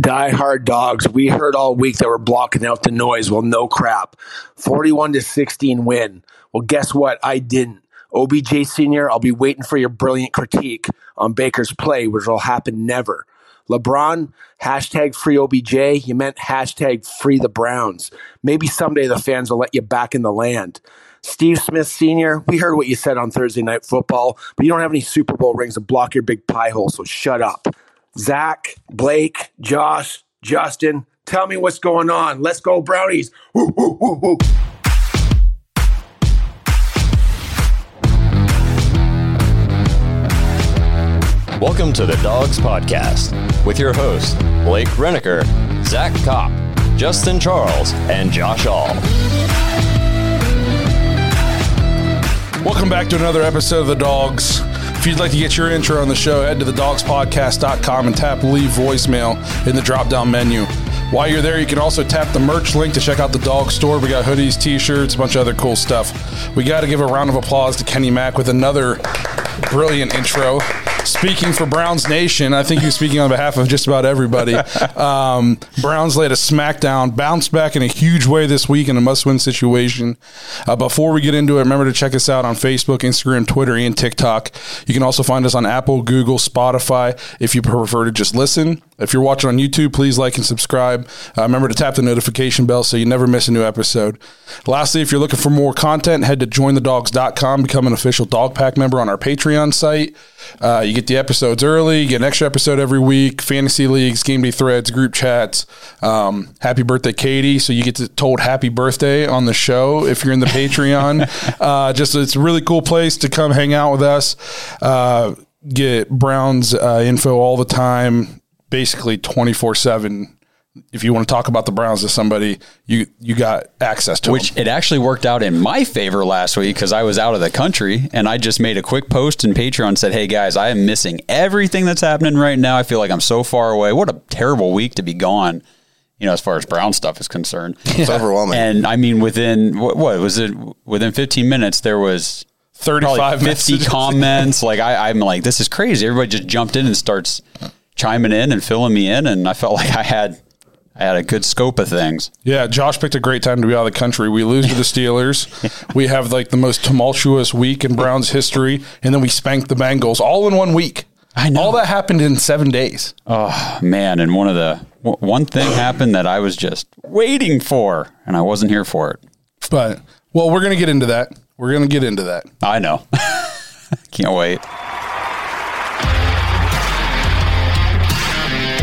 Die hard dogs. We heard all week that we're blocking out the noise. Well, no crap. 41 to 16 win. Well, guess what? I didn't. OBJ Senior, I'll be waiting for your brilliant critique on Baker's play, which will happen never. LeBron, hashtag free OBJ. You meant hashtag free the Browns. Maybe someday the fans will let you back in the land. Steve Smith Sr., we heard what you said on Thursday Night Football, but you don't have any Super Bowl rings to block your big pie hole, so shut up. Zach, Blake, Josh, Justin, tell me what's going on. Let's go, Brownies. Woo, woo, woo, woo. Welcome to the Dawgs Podcast with your hosts, Blake Reniker, Zach Kopp, Justin Charles, and Josh All. Welcome back to another episode of The Dawgs. If you'd like to get your intro on the show, head to thedawgspodcast.com and tap leave voicemail in the drop down menu. While you're there, you can also tap the merch link to check out the dog store. We got hoodies, t shirts, a bunch of other cool stuff. We got to give a round of applause to Kenny Mack with another brilliant intro. Speaking for Browns Nation, I think he's speaking on behalf of just about everybody. Um, Browns laid a smackdown, bounced back in a huge way this week in a must win situation. Uh, before we get into it, remember to check us out on Facebook, Instagram, Twitter, and TikTok. You can also find us on Apple, Google, Spotify if you prefer to just listen. If you're watching on YouTube, please like and subscribe. Uh, remember to tap the notification bell so you never miss a new episode. Lastly, if you're looking for more content, head to jointhedawgs.com, become an official dog pack member on our Patreon site. Uh, you get the episodes early, you get an extra episode every week, fantasy leagues, game day threads, group chats. Um, happy birthday, Katie. So you get to told happy birthday on the show if you're in the Patreon. uh, just it's a really cool place to come hang out with us. Uh, get Browns uh, info all the time, basically 24 7 if you want to talk about the Browns to somebody, you you got access to Which them. it actually worked out in my favor last week because I was out of the country and I just made a quick post in Patreon said, "Hey guys, I am missing everything that's happening right now. I feel like I'm so far away. What a terrible week to be gone." You know, as far as Brown stuff is concerned, It's overwhelming. and I mean, within what, what was it? Within 15 minutes, there was 35 50 messages. comments. like I, I'm like, this is crazy. Everybody just jumped in and starts chiming in and filling me in, and I felt like I had I had a good scope of things. Yeah, Josh picked a great time to be out of the country. We lose to the Steelers. we have like the most tumultuous week in Browns history, and then we spanked the Bengals all in one week. I know. All that happened in seven days. Oh man! And one of the one thing happened that I was just waiting for, and I wasn't here for it. But well, we're gonna get into that. We're gonna get into that. I know. Can't wait.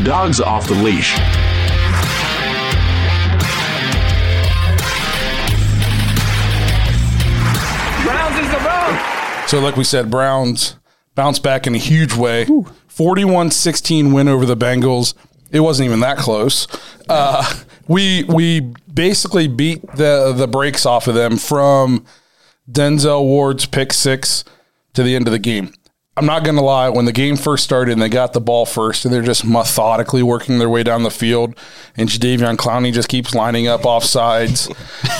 Dogs off the leash. So, like we said, Browns bounced back in a huge way. 41 16 win over the Bengals. It wasn't even that close. Uh, we we basically beat the the brakes off of them from Denzel Ward's pick six to the end of the game. I'm not going to lie. When the game first started and they got the ball first, and they're just methodically working their way down the field, and Jadeveon Clowney just keeps lining up off sides,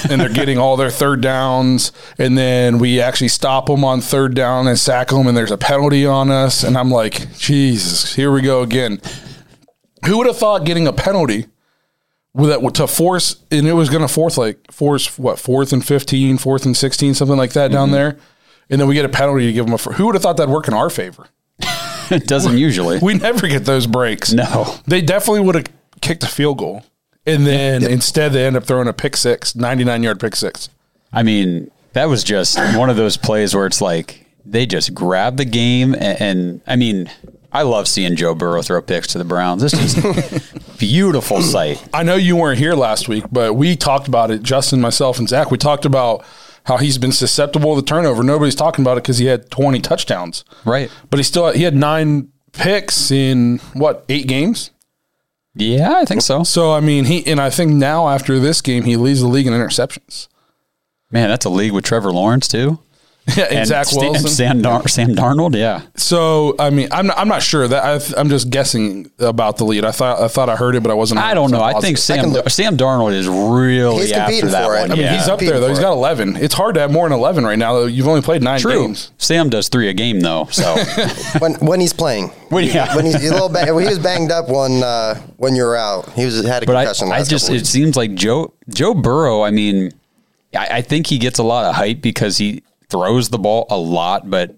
and they're getting all their third downs, and then we actually stop them on third down and sack them, and there's a penalty on us, and I'm like, Jesus, here we go again. Who would have thought getting a penalty with that to force, and it was going to force like force what fourth and 15, fourth and sixteen, something like that down mm-hmm. there and then we get a penalty to give them a. Who would have thought that'd work in our favor? it doesn't usually. We never get those breaks. No, they definitely would have kicked a field goal, and then yep. instead they end up throwing a pick six, 99 yard pick six. I mean, that was just one of those plays where it's like they just grab the game, and, and I mean, I love seeing Joe Burrow throw picks to the Browns. This is beautiful sight. I know you weren't here last week, but we talked about it. Justin, myself, and Zach. We talked about how he's been susceptible to turnover. Nobody's talking about it because he had 20 touchdowns. Right. But he still he had nine picks in what eight games. Yeah, I think so. So I mean, he and I think now after this game, he leads the league in interceptions. Man, that's a league with Trevor Lawrence too. Yeah, and Zach Wilson, Sam, Dar- Sam Darnold. Yeah. So I mean, I'm not, I'm not sure that I, am just guessing about the lead. I thought I thought I heard it, but I wasn't. I don't know. I think Sam I Sam Darnold is really he's after that one. I mean, yeah. he's up there though. He's got 11. It's hard to have more than 11 right now. You've only played nine True. games. Sam does three a game though. So when when he's playing, when, yeah. when he's a little bang, when he was banged up when uh, when you were out, he was had a but concussion. I, I just it seems like Joe Joe Burrow. I mean. I, I think he gets a lot of hype because he throws the ball a lot, but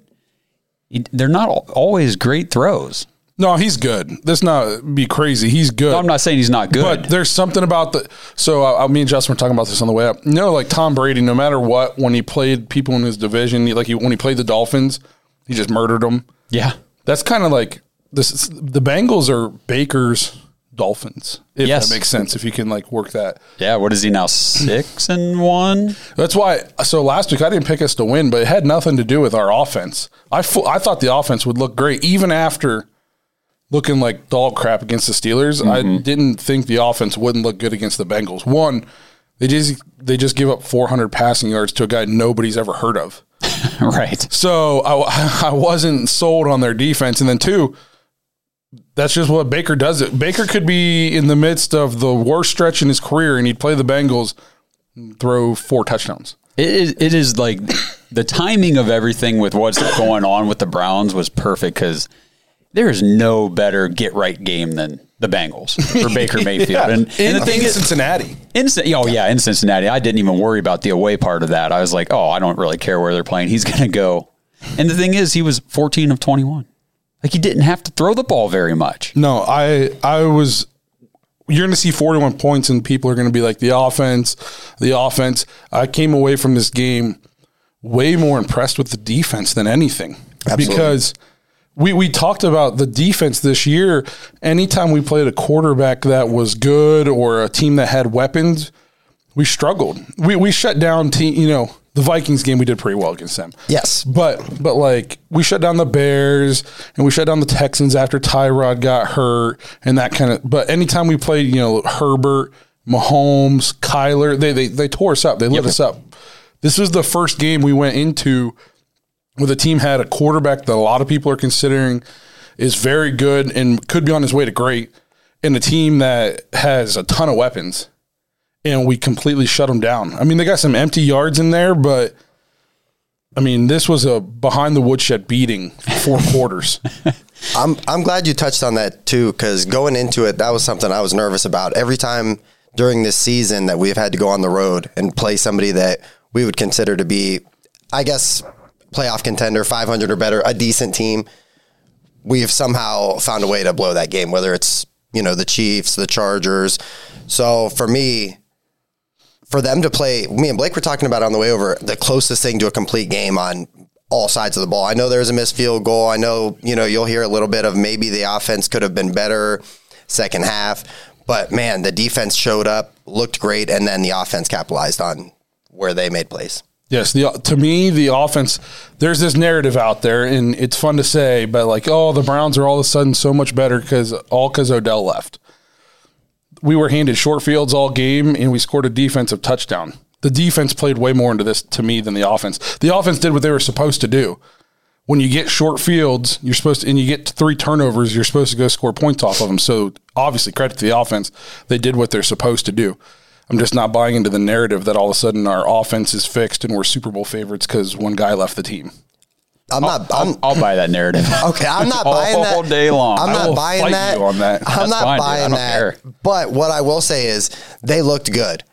they're not always great throws. No, he's good. Let's not be crazy. He's good. No, I'm not saying he's not good. But there's something about the. So uh, me and Justin were talking about this on the way up. You know, like Tom Brady, no matter what, when he played people in his division, he, like he, when he played the Dolphins, he just murdered them. Yeah, that's kind of like this. The Bengals are Baker's Dolphins. If yes. that makes sense. If you can like work that. Yeah. What is he now? Six and one. That's why. So last week I didn't pick us to win, but it had nothing to do with our offense. I I thought the offense would look great even after looking like dog crap against the Steelers. Mm-hmm. I didn't think the offense wouldn't look good against the Bengals. One, they just they just give up 400 passing yards to a guy nobody's ever heard of. right. So I, I wasn't sold on their defense, and then two that's just what Baker does. It Baker could be in the midst of the worst stretch in his career, and he'd play the Bengals, throw four touchdowns. It is, it is like the timing of everything with what's going on with the Browns was perfect because there is no better get right game than the Bengals for Baker Mayfield. yeah. And, and in, the thing in is, Cincinnati. In, oh, yeah, in Cincinnati. I didn't even worry about the away part of that. I was like, oh, I don't really care where they're playing. He's going to go. And the thing is, he was 14 of 21. Like he didn't have to throw the ball very much. No, I I was you're going to see 41 points and people are going to be like the offense, the offense. I came away from this game way more impressed with the defense than anything Absolutely. because we we talked about the defense this year. Anytime we played a quarterback that was good or a team that had weapons, we struggled. We we shut down team, you know, the Vikings game we did pretty well against them. Yes. But but like we shut down the Bears and we shut down the Texans after Tyrod got hurt and that kind of but anytime we played, you know, Herbert, Mahomes, Kyler, they they they tore us up. They lit yep. us up. This was the first game we went into where the team had a quarterback that a lot of people are considering is very good and could be on his way to great, and a team that has a ton of weapons and we completely shut them down. I mean, they got some empty yards in there, but I mean, this was a behind the woodshed beating four quarters. I'm I'm glad you touched on that too, because going into it, that was something I was nervous about. Every time during this season that we've had to go on the road and play somebody that we would consider to be, I guess, playoff contender, 500 or better, a decent team, we have somehow found a way to blow that game. Whether it's you know the Chiefs, the Chargers. So for me, for them to play, me and Blake were talking about on the way over the closest thing to a complete game on all sides of the ball. I know there's a missed field goal. I know, you know, you'll hear a little bit of maybe the offense could have been better second half, but man, the defense showed up, looked great, and then the offense capitalized on where they made plays. Yes, the, to me, the offense. There's this narrative out there, and it's fun to say, but like, oh, the Browns are all of a sudden so much better because all because Odell left we were handed short fields all game and we scored a defensive touchdown. The defense played way more into this to me than the offense. The offense did what they were supposed to do. when you get short fields, you're supposed to, and you get three turnovers, you're supposed to go score points off of them. So obviously, credit to the offense, they did what they're supposed to do. I'm just not buying into the narrative that all of a sudden our offense is fixed and we're Super Bowl favorites because one guy left the team. I'm not. I'm, I'll buy that narrative. Okay, I'm not all, buying that all day long. I'm I not will buying fight that. you on that. I'm That's not fine, dude. I buying don't that. care. But what I will say is they looked good.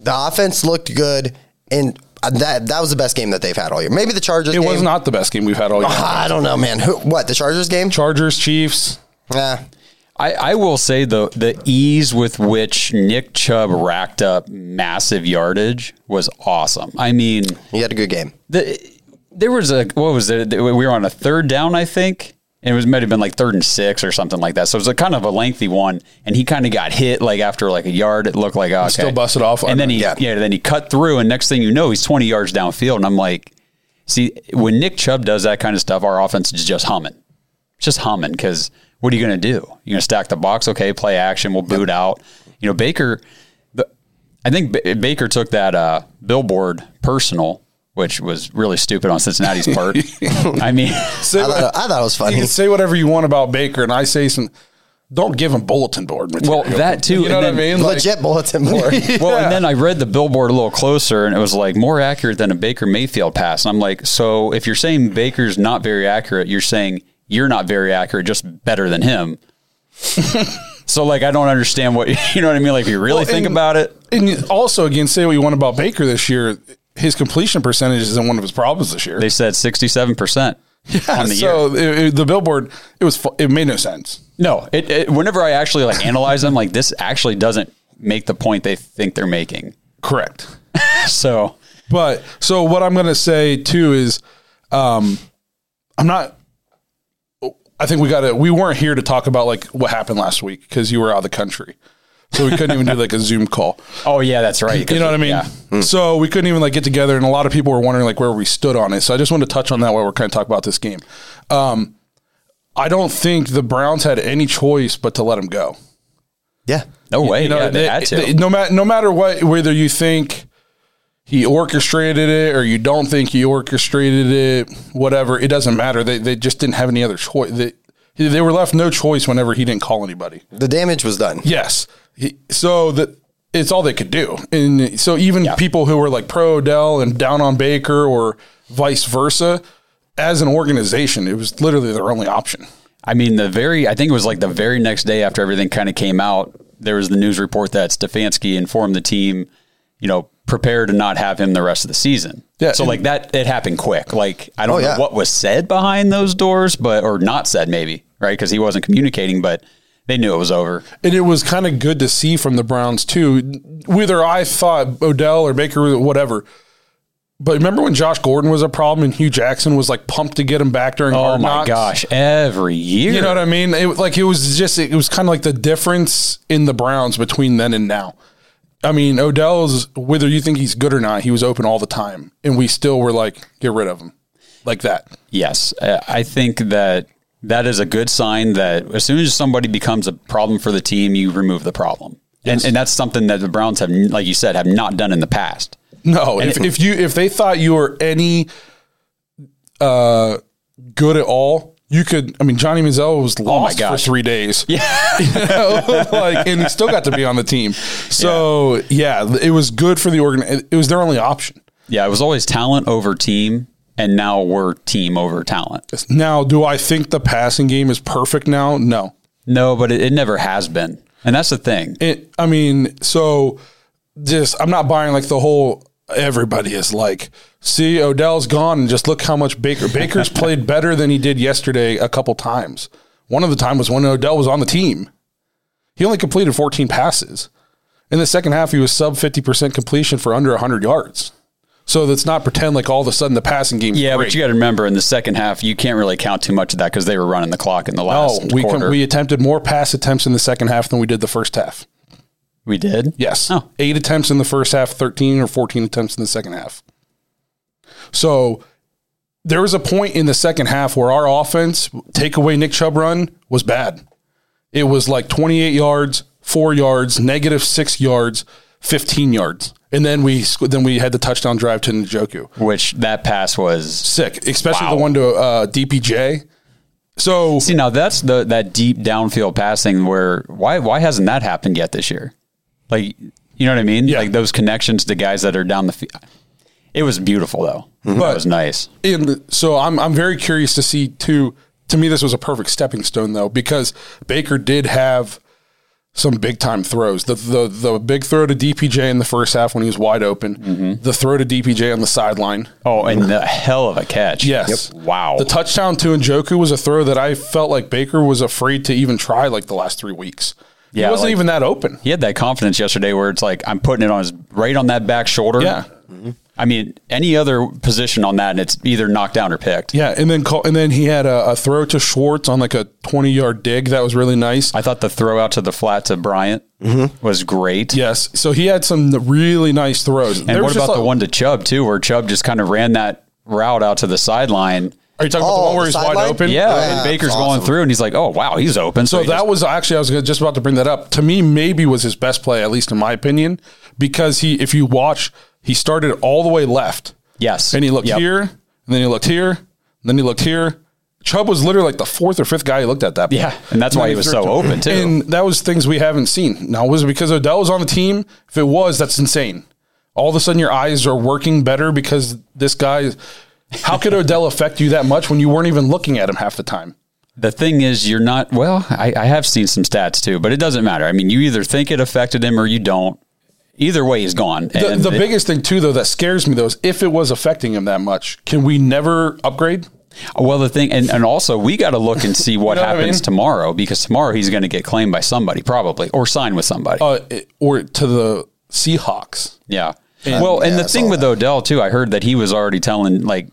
The offense looked good, and that that was the best game that they've had all year. Maybe the Chargers. It game. was not the best game we've had all year. I don't know, man. Who, what the Chargers game? Chargers, Chiefs. Yeah. I, I will say the the ease with which Nick Chubb racked up massive yardage was awesome. I mean, he had a good game. The, there was a what was it? We were on a third down, I think. And it was might have been like third and six or something like that. So it was a kind of a lengthy one, and he kind of got hit like after like a yard. It looked like okay, Still busted off. and then he yeah. then he cut through, and next thing you know, he's twenty yards downfield, and I'm like, see, when Nick Chubb does that kind of stuff, our offense is just humming, it's just humming because what are you going to do? You're going to stack the box, okay? Play action, we'll boot out. You know, Baker. The, I think B- Baker took that uh, billboard personal, which was really stupid on Cincinnati's part. I mean, Say I what- thought, I thought it was funny. You can say whatever you want about Baker, and I say some. Don't give him bulletin board material. Well, that too, You know and what I then- mean? Like- Legit bulletin board. well, and then I read the billboard a little closer, and it was like more accurate than a Baker Mayfield pass. And I'm like, so if you're saying Baker's not very accurate, you're saying you're not very accurate, just better than him. so like, I don't understand what you know what I mean. Like, if you really Well, think and- about it, And also, again, say what you want about Baker this year. His completion percentage isn't one of his problems this year. they said 67 percent on the year. so it- it- the billboard, it was it made no sense. No, it, it whenever I actually like analyze them, like this actually doesn't make the point they think they're making. Correct. So But so what I'm going to say too is, um, I'm not. I think we got to. We weren't here to talk about like what happened last week because you were out of the country, so we couldn't even do like a Zoom call. Oh yeah, that's right. You know what I mean? Yeah. So we couldn't even like get together, and a lot of people were wondering like where we stood on it. So I just wanted to touch on that while we're kind of talking about this game. Um, I don't think the Browns had any choice but to let him go. yeah. No way. You know, yeah, they, they- had to. they- no matter no matter what, whether you think he orchestrated it or you don't think he orchestrated it, whatever, it doesn't matter. They they just didn't have any other choice. They, they were left no choice whenever he didn't call anybody. The damage was done. Yes. He, so that it's all they could do. And so even Yeah. people who were like pro Odell and down on Baker or vice versa, as an organization, it was literally their only option. I mean, the very, I think it was like the very next day after everything kind of came out, there was the news report that Stefanski informed the team, you know, prepare to not have him the rest of the season. Yeah, So like that, it happened quick. Like I don't Oh, know yeah. what was said behind those doors, but or not said maybe, right? Because he wasn't communicating, but they knew it was over. And it was kind of good to see from the Browns too. Whether I thought Odell or Baker, whatever. But remember when Josh Gordon was a problem and Hue Jackson was like pumped to get him back during Oh Hard my Knocks? gosh! Every year, You know what I mean? It, like it was just it was kind of like the difference in the Browns between then and now. I mean, Odell's whether you think he's good or not, he was open all the time, and we still were like, get rid of him, like that. Yes, Uh, I think that that is a good sign that as soon as somebody becomes a problem for the team, you remove the problem, and, and that's something that the Browns have, like you said, have not done in the past. No, And if, it- if you if they thought you were any uh good at all, you could. I mean, Johnny Manziel was lost for three days. Yeah, like, and he still got to be on the team. So yeah, it was good for the organ. It was their only option. Yeah, it was always talent over team, and now we're team over talent. Now, do I think the passing game is perfect now? No. No, but it, it never has been, and that's the thing. It. I mean, so just I'm not buying like the whole. Everybody is like, see, Odell's gone, and just look how much Baker. Baker's played better than he did yesterday a couple times. One of the time was when Odell was on the team. He only completed 14 passes. In the second half, he was sub 50% completion for under 100 yards. So let's not pretend like all of a sudden the passing game. Yeah, but you got to remember in the second half, you can't really count too much of that because they were running the clock in the no, last we quarter. com- we attempted more pass attempts in the second half than we did the first half. we did. Yes. Oh. Eight attempts in the first half, 13 or 14 attempts in the second half. So there was a point in the second half where our offense, take away Nick Chubb run, was bad. It was like 28 yards, four yards, negative six yards, 15 yards. And then we then we had the touchdown drive to Njoku. Which that pass was Sick, especially Wow. the one to uh, DPJ. So See, now that's the that deep downfield passing where why why hasn't that happened yet this year? Like, you know what I mean? Yeah. Like those connections to guys that are down the field. It was beautiful though. But- That was nice. And so I'm I'm very curious to see too. To me, this was a perfect stepping stone though, because Baker did have some big time throws. The the the big throw to DPJ in the first half when he was wide open. Mm-hmm. The throw to DPJ on the sideline. Oh, and the hell of a catch. Yes. Wow. The touchdown to Njoku was a throw that I felt like Baker was afraid to even try like the last three weeks. Yeah, he wasn't like- even that open. he had that confidence yesterday where it's like I'm putting it on his right on that back shoulder. Yeah. I mean, any other position on that, and it's either knocked down or picked. Yeah, and then call, and then he had a, a throw to Schwartz on like a twenty yard dig that was really nice. I thought the throw out to the flat to Bryant mm-hmm. was great. Yes, so he had some really nice throws. And what about the one to Chubb too, where Chubb just kind of ran that route out to the sideline? Are you talking about the Oh, one where he's wide sideline? open? Yeah, Yeah, and Baker's that's going through, and he's like, "Oh wow, he's open." So he that just- was actually I was just about to bring that up. To me, maybe was his best play, at least in my opinion, because he, if you watch, he started all the way left. yes, And he looked Yep. here, and then he looked here, and then he looked here. Chubb was literally like the fourth or fifth guy he looked at that. point. Yeah, and that's then why he was so to- open, too. And that was things we haven't seen. Now, was it because Odell was on the team? If it was, that's insane. All of a sudden, your eyes are working better because this guy. How could Odell affect you that much when you weren't even looking at him half the time? The thing is, you're not. Well, I, I have seen some stats too, but it doesn't matter. I mean, you either think it affected him or you don't. Either way, he's gone. The, And the it- biggest thing too, though, that scares me though, is if it was affecting him that much, can we never upgrade? Well, the thing, and, and also we got to look and see what know what I happens mean? tomorrow because tomorrow he's going to get claimed by somebody probably or signed with somebody. Uh, or to the Seahawks? yeah. well, and yeah, the thing with that. Odell too, I heard that he was already telling like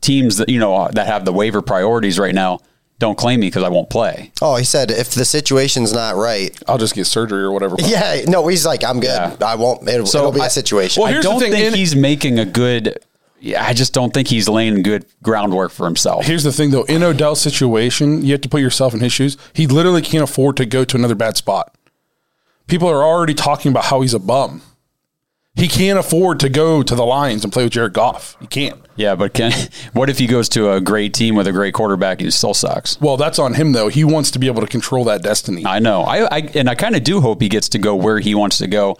teams that you know that have the waiver priorities right now, don't claim me because I won't play. Oh, he said if the situation's not right, I'll just get surgery or whatever. yeah, no, he's like, I'm good. Yeah. I won't. It'll, So it'll be a I- situation. Well, I here's the don't thing, think he's making a good. Yeah, I just don't think he's laying good groundwork for himself. Here's the thing, though. In Odell's situation, you have to put yourself in his shoes. He literally can't afford to go to another bad spot. People are already talking about how he's a bum. He can't afford to go to the Lions and play with Jared Goff. He can't. Yeah, but can what if he goes to a great team with a great quarterback and he still sucks? Well, that's on him, though. He wants to be able to control that destiny. I know. I, I and I kind of do hope he gets to go where he wants to go,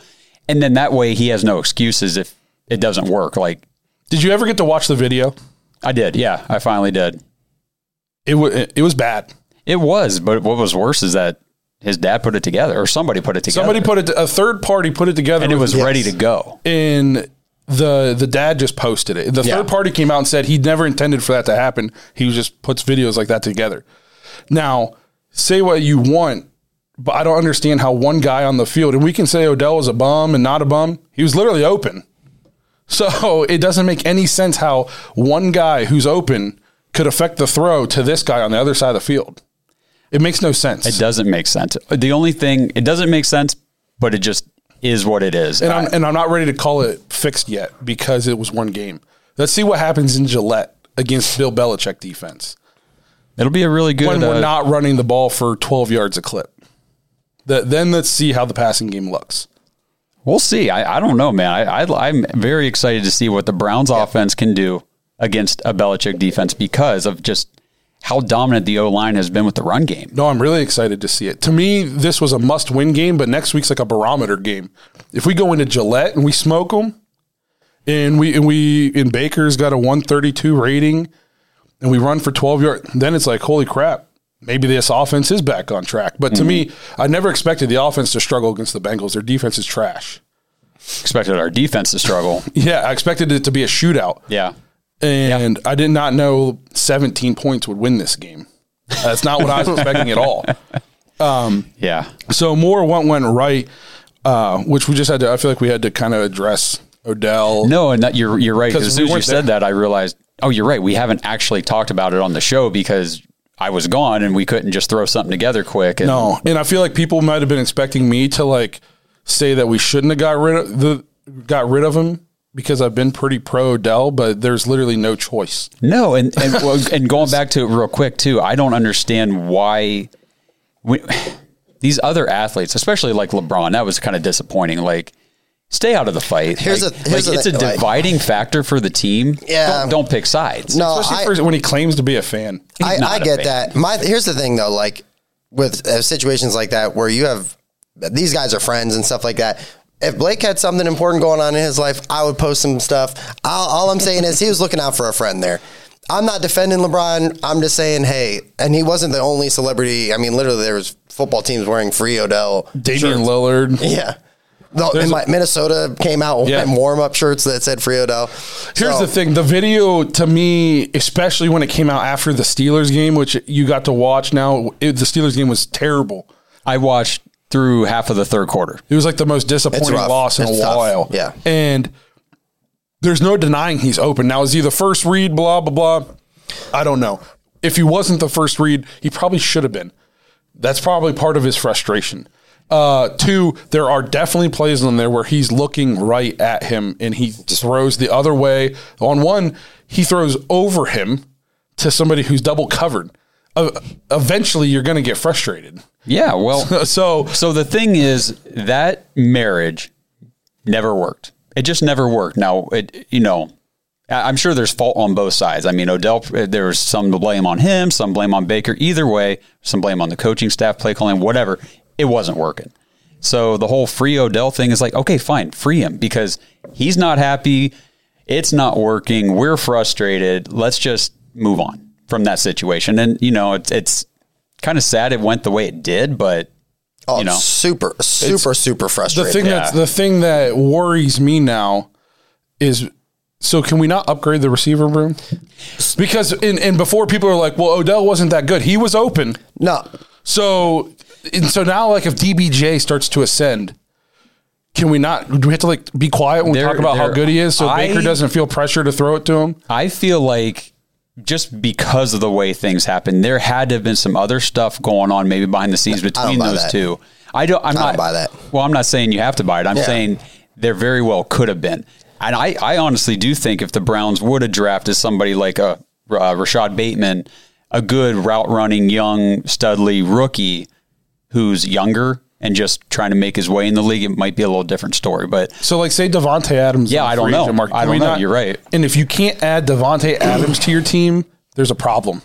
and then that way he has no excuses if it doesn't work. Like Did you ever get to watch the video? I did. Yeah, I finally did. It was it was bad. It was, but what was worse is that his dad put it together, or somebody put it together. Somebody put it. A third party put it together, and it was ready to go. and the the dad just posted it. The Yeah. third party came out and said he never intended for that to happen. He just puts videos like that together. Now, say what you want, but I don't understand how one guy on the field, and we can say Odell was a bum and not a bum. He was literally open. So it doesn't make any sense how one guy who's open could affect the throw to this guy on the other side of the field. It makes no sense. It doesn't make sense. The only thing it doesn't make sense, but it just is what it is. and I'm and I'm not ready to call it fixed yet because it was one game. Let's see what happens in Gillette against Bill Belichick defense it'll be a really good. when we're uh, not running the ball for 12 yards a clip. The, then let's see how the passing game looks. We'll see. I, I don't know, man. I, I I'm very excited to see what the Browns offense can do against a Belichick defense because of just how dominant the O line has been with the run game. No, I'm really excited to see it. To me, this was a must-win game, but next week's like a barometer game. If we go into Gillette and we smoke them, and we and we and Baker's got a 132 rating, and we run for 12 yards, then it's like holy crap. Maybe this offense is back on track. But to mm-hmm. me, I never expected the offense to struggle against the Bengals. Their defense is trash. Expected our defense to struggle. Yeah, I expected it to be a shootout. yeah. And I did not know 17 points would win this game. That's not what I was expecting at all. Yeah. So more went went right, uh, which we just had to. I feel like we had to kind of address Odell. No, and that, you're you're right. as soon as you said there. that, I realized. Oh, you're right. We haven't actually talked about it on the show because I was gone and we couldn't just throw something together quick. And no, and I feel like people might have been expecting me to like say that we shouldn't have got rid of the got rid of him because I've been pretty pro Dell, but there's literally no choice. No, and and, well, and going back to it real quick too, I don't understand why we, these other athletes, especially like LeBron, that was kind of disappointing. Like stay out of the fight. Here's like, a- here's like, a it's a thing, like- dividing factor for the team. Yeah. don't, don't pick sides. No, Especially I, for when he claims to be a fan. He's I, not I a get fan. that. My here's the thing though, like with uh, situations like that where you have these guys are friends and stuff like that. If Blake had something important going on in his life, I would post some stuff. I'll, all I'm saying is he was looking out for a friend there. I'm not defending LeBron. I'm just saying, hey, and he wasn't the only celebrity. I mean, literally, there was football teams wearing free Odell. Damian shirts. Lillard. Yeah. No, There's in a- my, Minnesota came out Yeah. in warm up shirts that said free Odell. Here's So- the thing: the video to me, especially when it came out after the Steelers game, which you got to watch. Now it, the Steelers game was terrible. I watched through half of the third quarter. It was like the most disappointing loss in It's a tough. while. Yeah. and there's no denying he's open. Now is he the first read? Blah blah blah. I don't know. If he wasn't the first read, he probably should have been. That's probably part of his frustration. Uh, two, there are definitely plays on there where he's looking right at him and he throws the other way. On one, he throws over him to somebody who's double covered. Uh, eventually, you're going to get frustrated. Yeah, well, So so the thing is that marriage never worked. It just never worked. Now, it you know, I'm sure there's fault on both sides. I mean, Odell, there was some blame on him, some blame on Baker. Either way, some blame on the coaching staff, play calling, whatever. It wasn't working. So the whole free Odell thing is like, okay, fine, free him because he's not happy. It's not working. We're frustrated. Let's just move on from that situation. And you know, it's it's kind of sad it went the way it did, but oh, you know. super, super, super frustrating. the frustrating. thing that the thing that worries me now is so can we not upgrade the receiver room? Because in and before people are like, well, Odell wasn't that good. He was open. no, So and so now like if DPJ starts to ascend, can we not do we have to like be quiet when we There- talk about how good he is so I- Baker doesn't feel pressure to throw it to him? I feel like just because of the way things happened, there had to have been some other stuff going on, maybe behind the scenes between those that. two. I don't. I'm I don't not buy that. Well, I'm not saying you have to buy it. I'm Yeah. saying there very well could have been. And I, I honestly do think if the Browns would have drafted somebody like a uh, Rashod Bateman, a good route running young Studley rookie who's younger and just trying to make his way in the league, it might be a little different story. But So like say Davante Adams. Yeah, I don't know. agent market. I don't we know. You're right. And if you can't add Davante Adams to your team, there's a problem.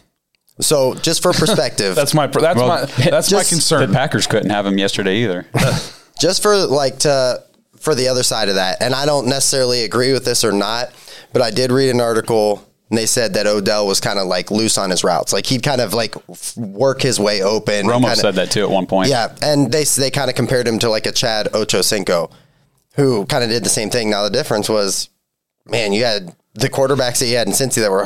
So just for perspective, That's my that's Well, my that's my concern. the Packers couldn't have him yesterday either. just for like to for the other side of that, and I don't necessarily agree with this or not, but I did read an article and they said that Odell was kind of like loose on his routes, like he'd kind of like work his way open. Romo kinda- said that too at one point. Yeah, and they they kind of compared him to like a Chad Ochocinco, who kind of did the same thing. Now the difference was, man, you had the quarterbacks that you had in Cincy that were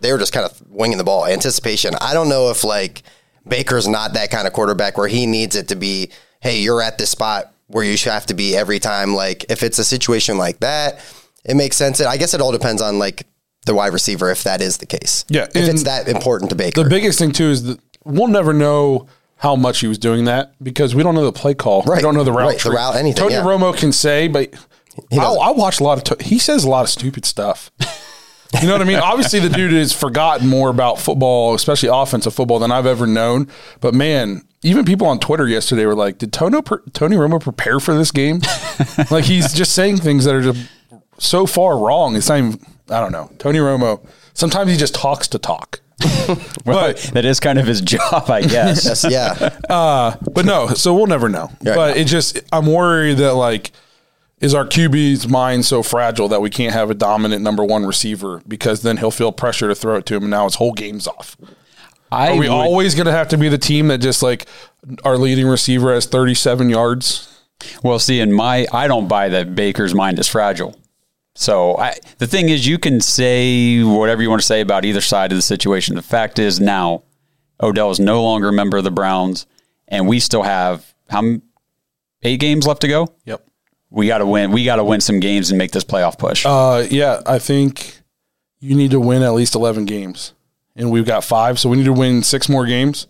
they were just kind of winging the ball, anticipation. I don't know if like Baker's not that kind of quarterback where he needs it to be. Hey, you're at this spot where you should have to be every time. Like if it's a situation like that, it makes sense. It I guess it all depends on like the wide receiver if that is the case. Yeah, if it's that important to Baker. the biggest thing too is that we'll never know how much he was doing that because we don't know the play call. We Right. don't know the route. Right, the route, anything, Tony yeah. Romo can say, but I, doesn't. I watch a lot of. To- he says a lot of stupid stuff. You know what I mean? Obviously, the dude has forgotten more about football, especially offensive football, than I've ever known. But man, even people on Twitter yesterday were like, "Did Tony Tony Romo prepare for this game?" like he's just saying things that are just so far wrong. It's not even. I don't know. Tony Romo. Sometimes he just talks to talk. Well, that is kind of his job, I guess. Yeah. Uh, but no, so we'll never know. Yeah. But it just, I'm worried that like, is our QB's mind so fragile that we can't have a dominant number one receiver because then he'll feel pressure to throw it to him and now his whole game's off. I Are we would- always going to have to be the team that just like our leading receiver has 37 yards? Well, see, in my, I don't buy that Baker's mind is fragile. So I, the thing is, you can say whatever you want to say about either side of the situation. The fact is, now Odell is no longer a member of the Browns, and we still have how m- eight games left to go. Yep. We got to win. We got to win some games and make this playoff push. Uh, yeah, I think you need to win at least 11 games. And we've got five, so we need to win six more games.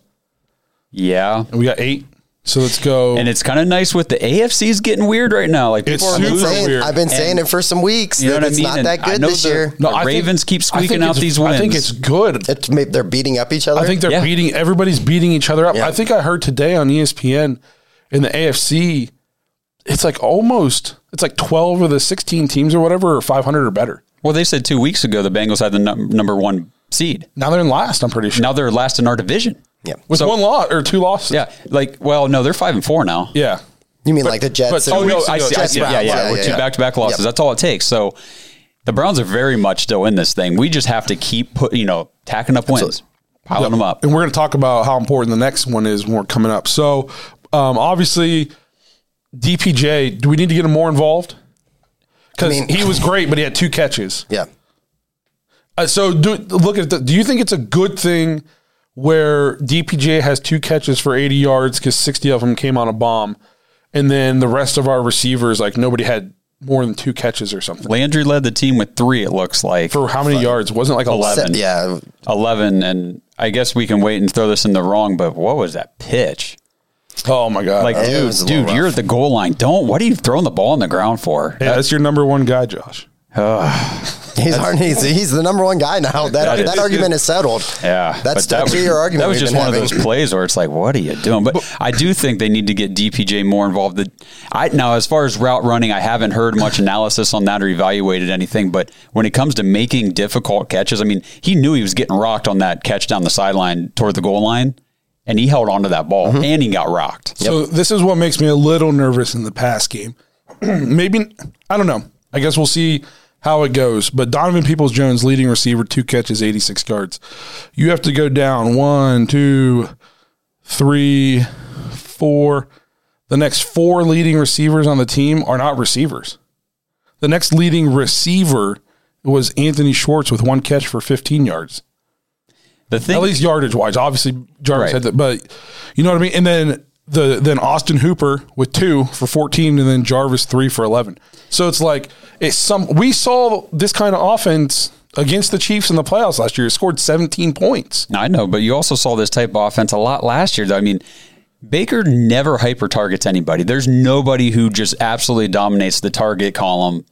yeah, And we got eight. So let's go. and it's kind of nice with the AFC's getting weird right now. Like It's people are I've been super losing. saying, weird. I've been saying And- it for some weeks You know that what I it's mean? not And that I good know this the- year. The I think- Ravens keep squeaking out it's- these I think it's good. It's maybe they're beating up each other. I think they're Yeah. beating everybody's beating each other up. Yeah. I think I heard today on ESPN in the AFC, it's like almost it's like 12 of the 16 teams or whatever are 500 or better. Well, they said two weeks ago the Bengals had the num- number one seed. Now they're in last, I'm pretty sure. Now they're last in our division. Yeah. With So- one loss or two losses. Yeah, like well, no, they're five and four now. Yeah. You mean like the Jets? but and- two Oh no, I ago, see. I Jets see. Yeah, Browns. yeah, Yeah, We're yeah, two yeah. back-to-back losses. Yep. That's all it takes. So the Browns are very much still in this thing. We just have to keep put, you know, tacking up wins, piling them up. And we're going to talk about how important the next one is when we're coming up. So, um, obviously, DPJ, do we need to get him more involved? Because I mean- he was great, but he had two catches. yeah. Uh, so, do look at the, do you think it's a good thing where DPJ has two catches for 80 yards because 60 of them came on a bomb, and then the rest of our receivers, like nobody had more than two catches or something? Landry led the team with three. It looks like For how many yards? Wasn't it like 11? Eleven. Yeah. 11 and I guess we can wait and throw this in the wrong, but what was that pitch? Oh my god! Like, it dude, was dude, you're at the goal line. Don't. What are you throwing the ball on the ground for? yeah, that's your number one guy, Josh. He's, hard- he's, he's the number one guy now. That, is- that argument is settled. Yeah, That's, but that was, your argument. That was just one having. of those plays where it's like, what are you doing? But I do think they need to get DPJ more involved. The, I now, as far as route running, I haven't heard much analysis on that or evaluated anything. But when it comes to making difficult catches, I mean, he knew he was getting rocked on that catch down the sideline toward the goal line, and he held onto that ball, Mm-hmm. and he got rocked. So this is what makes me a little nervous in the pass game. Maybe I don't know. I guess we'll see how it goes. But Donovan Peoples Jones, leading receiver, two catches, eighty six yards. You have to go down one, two, three, four. The next four leading receivers on the team are not receivers. The next leading receiver was Anthony Schwartz with one catch for fifteen yards. The thing, At least yardage wise. Obviously, Jarvis Right. had that, but you know what I mean. And then the then Austin Hooper with two for fourteen, and then Jarvis three for eleven. So it's like it's some. We saw this kind of offense against the Chiefs in the playoffs last year. It scored seventeen points. I know, but you also saw this type of offense a lot last year. I mean, Baker never hyper targets anybody. There's nobody who just absolutely dominates the target column,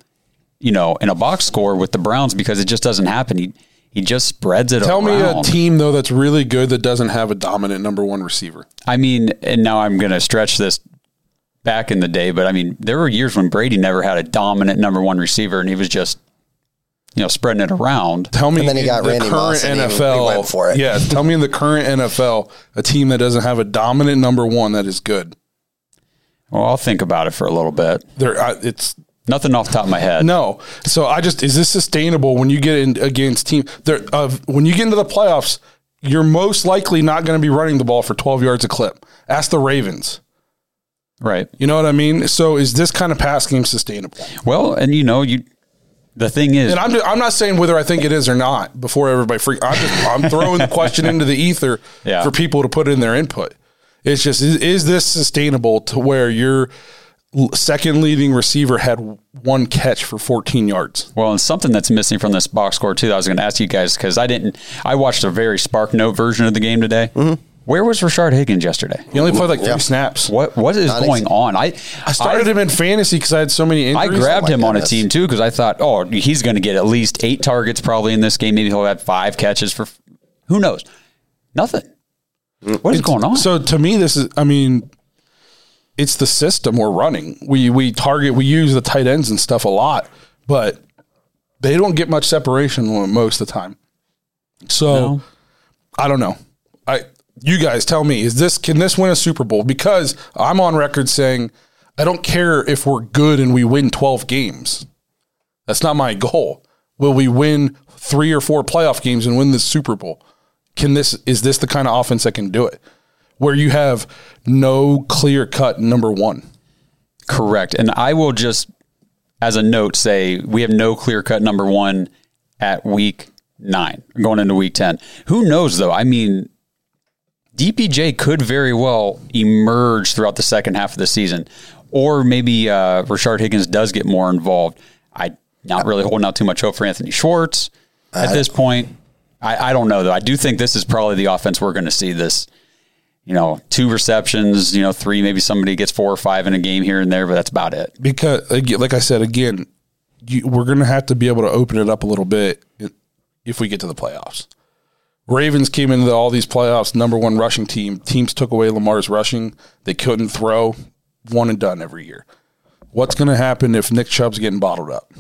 you know, in a box score with the Browns because it just doesn't happen. He he just spreads it. Over. Tell me a team though that's really good that doesn't have a dominant number one receiver. I mean, and now I'm going to stretch this back in the day, but I mean, there were years when Brady never had a dominant number one receiver, and he was just, you know, spreading it around. Tell me And then he got the Randy current Moss and he- NFL. he went for it. Yeah, tell me in the current NFL a team that doesn't have a dominant number one that is good. Well, I'll think about it for a little bit. There, uh, it's Nothing off the top of my head. No. So I just is this sustainable when you get in against team there uh, when you get into the playoffs, you're most likely not going to be running the ball for 12 yards a clip. Ask the Ravens. Right. You know what I mean? So is this kind of pass game sustainable? Well, and you know, you. The thing is, And I'm I'm not saying whether I think it is or not before everybody freak. I'm just I'm throwing the question into the ether Yeah. for people to put in their input. It's just is, is this sustainable to where your l- second leading receiver had one catch for 14 yards? Well, and something that's missing from this box score too. That I was going to ask you guys because I didn't. I watched a very spark note version of the game today. Mm-hmm. Where was Rashard Higgins yesterday? He only played like three Yeah. snaps. What What is Not going ex- on? I I started him in fantasy because I had so many I grabbed Oh my him on a team too because I thought, oh, he's going to get at least eight targets probably in this game. Maybe he'll have five catches for who knows. Nothing. What is going on? So to me, this is. I mean, it's the system we're running. We we target. We use the tight ends and stuff a lot, but they don't get much separation most of the time. So No. I don't know. I you guys tell me is this can this win a Super Bowl? Because I'm on record saying I don't care if we're good and we win 12 games. That's not my goal. Will we win three or four playoff games and win the Super Bowl? Can this is this the kind of offense that can do it? Where you have no clear cut number one. Correct. And I will just, as a note, say we have no clear cut number one at week nine, going into week 10. Who knows, though? I mean, DPJ could very well emerge throughout the second half of the season, or maybe uh, Rashard Higgins does get more involved. I not really holding out too much hope for Anthony Schwartz at this point. I, I don't know though. I do think this is probably the offense we're going to see this. You know, two receptions, you know, three, maybe somebody gets four or five in a game here and there, but that's about it. because like I said again, you, we're going to have to be able to open it up a little bit if we get to the playoffs. Ravens came into all these playoffs number one rushing team. Teams took away Lamar's rushing. They couldn't throw. One and done every year. What's going to happen if Nick Chubb's getting bottled up?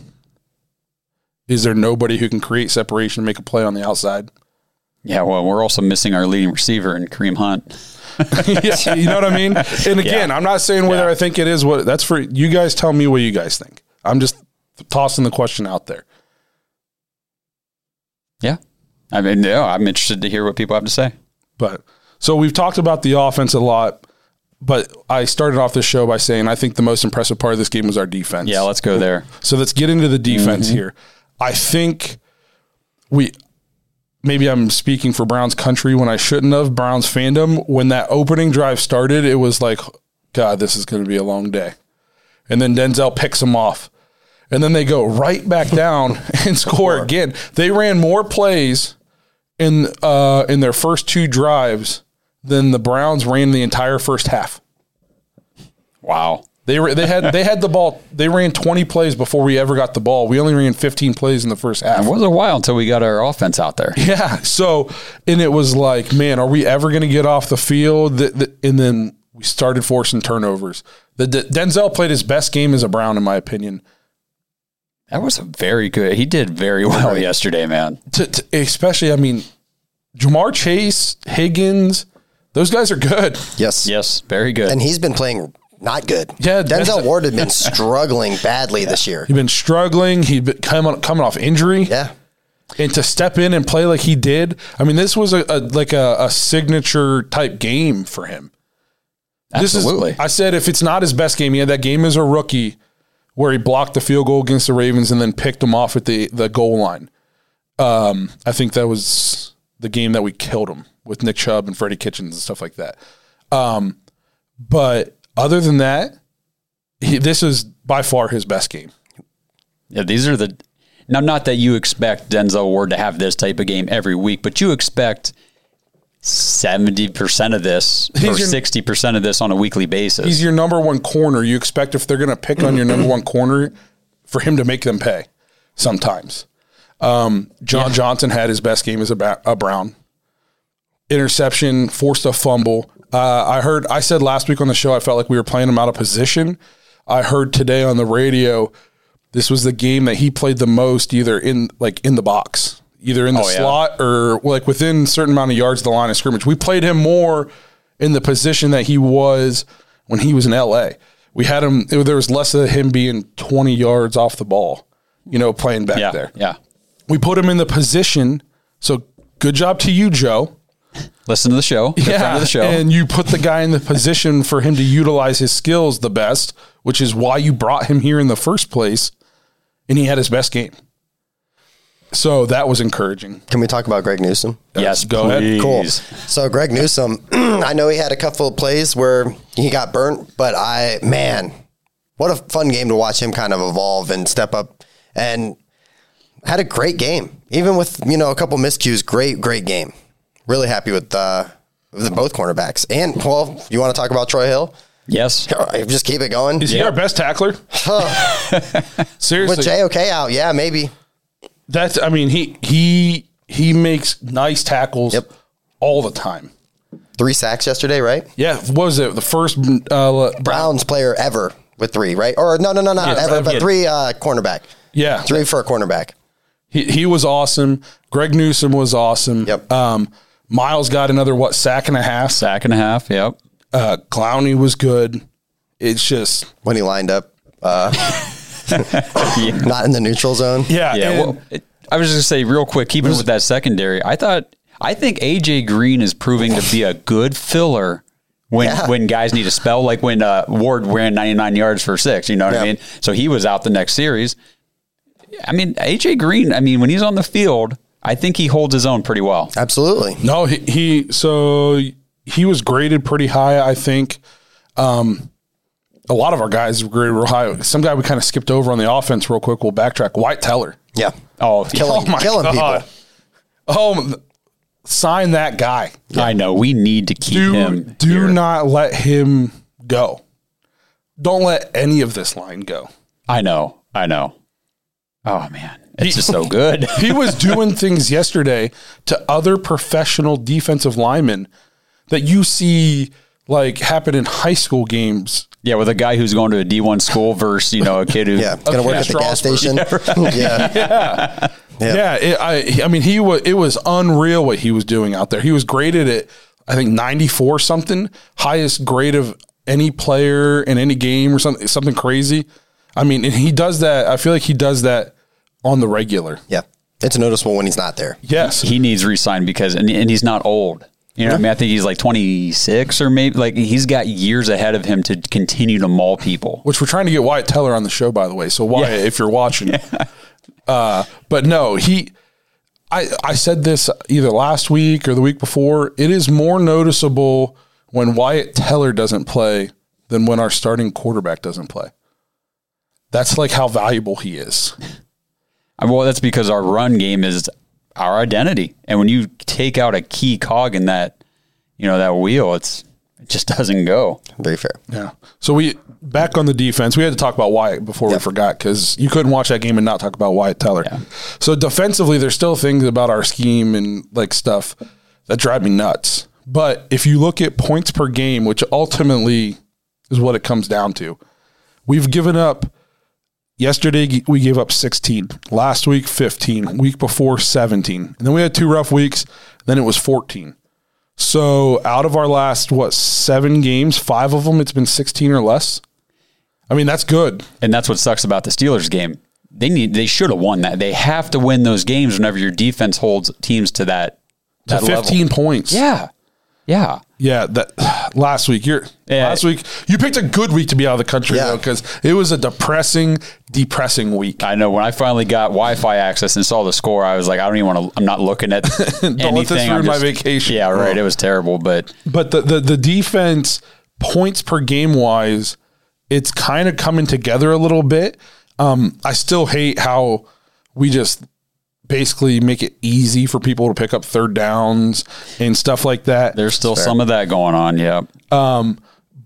Is there nobody who can create separation and make a play on the outside? Yeah, well, we're also missing our leading receiver in Kareem Hunt. yeah, you know what I mean? And again, Yeah. I'm not saying whether Yeah. I think it is what that's for you guys tell me what you guys think. I'm just tossing the question out there. Yeah. I mean, no, I'm interested to hear what people have to say. But so we've talked about the offense a lot, but I started off this show by saying I think the most impressive part of this game was our defense. Yeah, let's go there. So let's get into the defense mm-hmm. here. I think we maybe I'm speaking for Browns country when I shouldn't have. Browns fandom when that opening drive started, it was like, God, this is going to be a long day. And then Denzel picks him off. And then they go right back down and score again. They ran more plays in uh, in their first two drives than the Browns ran the entire first half. Wow. They were they had they had the ball. They ran 20 plays before we ever got the ball. We only ran 15 plays in the first half. It was a while until we got our offense out there. Yeah. So, and it was like, man, are we ever going to get off the field? The, the, and then we started forcing turnovers. The, the, Denzel played his best game as a Brown, in my opinion. That was a very good. He did very well yesterday, man. To, to, especially, I mean, Ja'Marr Chase, Higgins, those guys are good. Yes. Yes, very good. And he's been playing not good. Yeah, Denzel Ward had been struggling badly this year. He'd been struggling. He'd been coming, coming off injury. Yeah. and to step in and play like he did, I mean, this was a, a like a, a signature type game for him. Absolutely. This is, I said if it's not his best game, he had that game as a rookie where he blocked the field goal against the Ravens and then picked them off at the the goal line. Um, I think that was the game that we killed him with Nick Chubb and Freddie Kitchens and stuff like that. Um, but other than that, he, this is by far his best game. Yeah, these are the now. Not that you expect Denzel Ward to have this type of game every week, but you expect seventy percent of this He's or sixty percent of this on a weekly basis. He's your number one corner. You expect if they're going to pick on your number one corner, for him to make them pay. Sometimes, um, John Johnson had his best game as a, ba- a Brown. Interception, forced a fumble. Uh, I heard. I said last week on the show I felt like we were playing him out of position. I heard today on the radio this was the game that he played the most, either in like in the box, either in the Oh, yeah. slot or like within a certain amount of yards of the line of scrimmage. We played him more in the position that he was when he was in LA. We had him. There was less of him being twenty yards off the ball, you know, playing back yeah, there. yeah. We put him in the position. So good job to you, Joe. Listen to the show. Good friend of the show. And you put the guy in the position for him to utilize his skills the best, which is why you brought him here in the first place. And he had his best game. So that was encouraging. Can we talk about Greg Newsome? yes, go ahead. Cool. So Greg Newsome, I know he had a couple of plays where he got burnt, but I man, what a fun game to watch him kind of evolve and step up and had a great game. Even with, you know, a couple miscues, great, great game. Really happy with uh with both cornerbacks. And well, you want to talk about Troy Hill? Yes. Just keep it going. Is he our best tackler? Seriously. With JOK out, yeah, maybe. That's I mean, he he he makes nice tackles Yep. all the time. Three sacks yesterday, right? Yeah, what was it? The first uh Browns player ever with three, right? Or no, no, no, not Yeah, ever, but three uh, cornerback. yeah. Three for a cornerback. He he was awesome. Greg Newsome was awesome. Yep. Um Myles got another what sack and a half. Sack and a half. Yep. Uh Clowney was good. It's just when he lined up, uh, not in the neutral zone. yeah, Yeah. and- Well, it, I was just gonna say real quick, keeping with that secondary, I thought I think AJ Green is proving to be a good filler when Yeah. when guys need to spell, like when uh, Ward ran 99 yards for six. You know what I mean? So he was out the next series. I mean, AJ Green. I mean, when he's on the field, I think he holds his own pretty well. Absolutely. No, he, he so he was graded pretty high, I think. Um, a lot of our guys were graded real high. Some guy we kind of skipped over on the offense real quick. We'll backtrack. Wyatt Teller. Yeah. Oh, Killing, Oh my killing God. people. Oh, sign that guy. I know we need to keep Do him. do here. not let him go. Don't let any of this line go. I know. I know. Oh man, it's just so good. he was doing things yesterday to other professional defensive linemen that you see like happen in high school games Yeah, with a guy who's going to a D1 school versus, you know, a kid who Yeah, gonna work at the gas station. Yeah, Yeah. Yeah. Yeah, it, I I mean he was it was unreal what he was doing out there. He was graded at I think 94 something, highest grade of any player in any game or something something crazy. I mean, and he does that. I feel like he does that on the regular. yeah. It's noticeable when he's not there. Yes. he needs re-signed because and, and he's not old. You know, what I mean, I think he's like 26 or maybe like he's got years ahead of him to continue to maul people. which we're trying to get Wyatt Teller on the show, by the way. So Wyatt, Yeah. if you're watching, uh, but no, he, I, I said this either last week or the week before. It is more noticeable when Wyatt Teller doesn't play than when our starting quarterback doesn't play. That's like how valuable he is. I mean, Well, that's because our run game is our identity, and when you take out a key cog in that, you know, that wheel, it's it just doesn't go. Very fair. Yeah. So we back on the defense. We had to talk about Wyatt before we forgot because you couldn't watch that game and not talk about Wyatt Teller. So defensively, there's still things about our scheme and like stuff that drive me nuts. But if you look at points per game, which ultimately is what it comes down to, we've given up. Yesterday we gave up 16. Last week 15. Week before 17. And then we had two rough weeks. Then it was 14. So out of our last what seven games, five of them it's been sixteen or less. I mean that's good. And that's what sucks about the Steelers game. They need they should have won that. They have to win those games whenever your defense holds teams to that To that level. fifteen points. Yeah. Yeah. Yeah, that last week. You're Yeah. last week. You picked a good week to be out of the country Yeah. though, because it was a depressing, depressing week. I know when I finally got Wi-Fi access and saw the score, I was like, I don't even want to. I'm not looking at Don't anything. let this ruin my vacation. Yeah, right. It was terrible, but But the the, the defense points per game wise, it's kind of coming together a little bit. Um, I still hate how we just basically make it easy for people to pick up third downs and stuff like that. there's still some of that going on. Yeah. Um,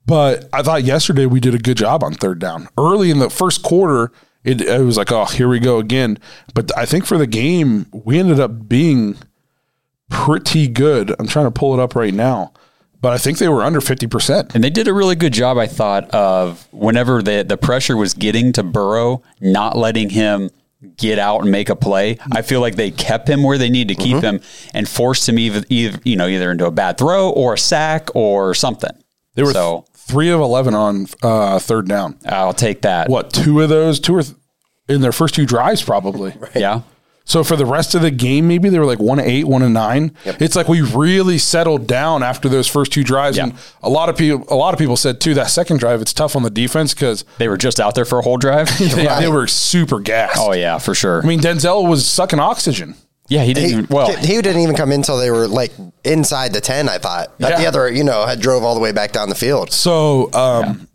but I thought yesterday we did a good job on third down. Early in the first quarter, it, it was like, oh, here we go again. But I think for the game, we ended up being pretty good. I'm trying to pull it up right now, but I think they were under 50%. And they did a really good job, I thought, of whenever the the pressure was getting to Burrow, not letting him get out and make a play. I feel like they kept him where they need to keep him and forced him either, either you know either into a bad throw or a sack or something. They were so three of 11 on uh, third down. I'll take that. What, two of those, two or th- in their first two drives, probably. Yeah. So for the rest of the game, maybe they were like one to eight, one to nine. It's like we really settled down after those first two drives, Yeah. and a lot of people, a lot of people said too that second drive it's tough on the defense because They were just out there for a whole drive. they, they were super gassed. oh yeah, for sure. I mean Denzel was sucking oxygen. yeah, he didn't. He, even, well, he didn't even come in until they were like inside the 10, I thought. That Yeah. the other, you know, had drove all the way back down the field. So, um,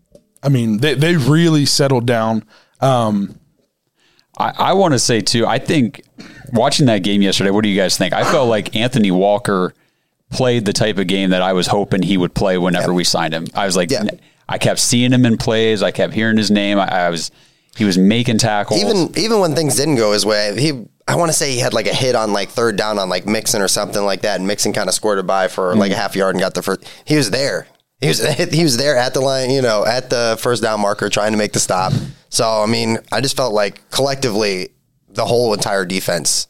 I mean, they they really settled down. Um, I, I want to say too. I think watching that game yesterday. What do you guys think? I felt like Anthony Walker played the type of game that I was hoping he would play whenever we signed him. I was like, Yeah. I kept seeing him in plays. I kept hearing his name. I, I was, he was making tackles. Even even when things didn't go his way, he I want to say he had like a hit on like third down on like Mixon or something like that, and Mixon kind of scored it by for like a mm. half yard and got the first. He was there. He was he was there at the line, you know, at the first down marker, trying to make the stop. So I mean, I just felt like collectively the whole entire defense.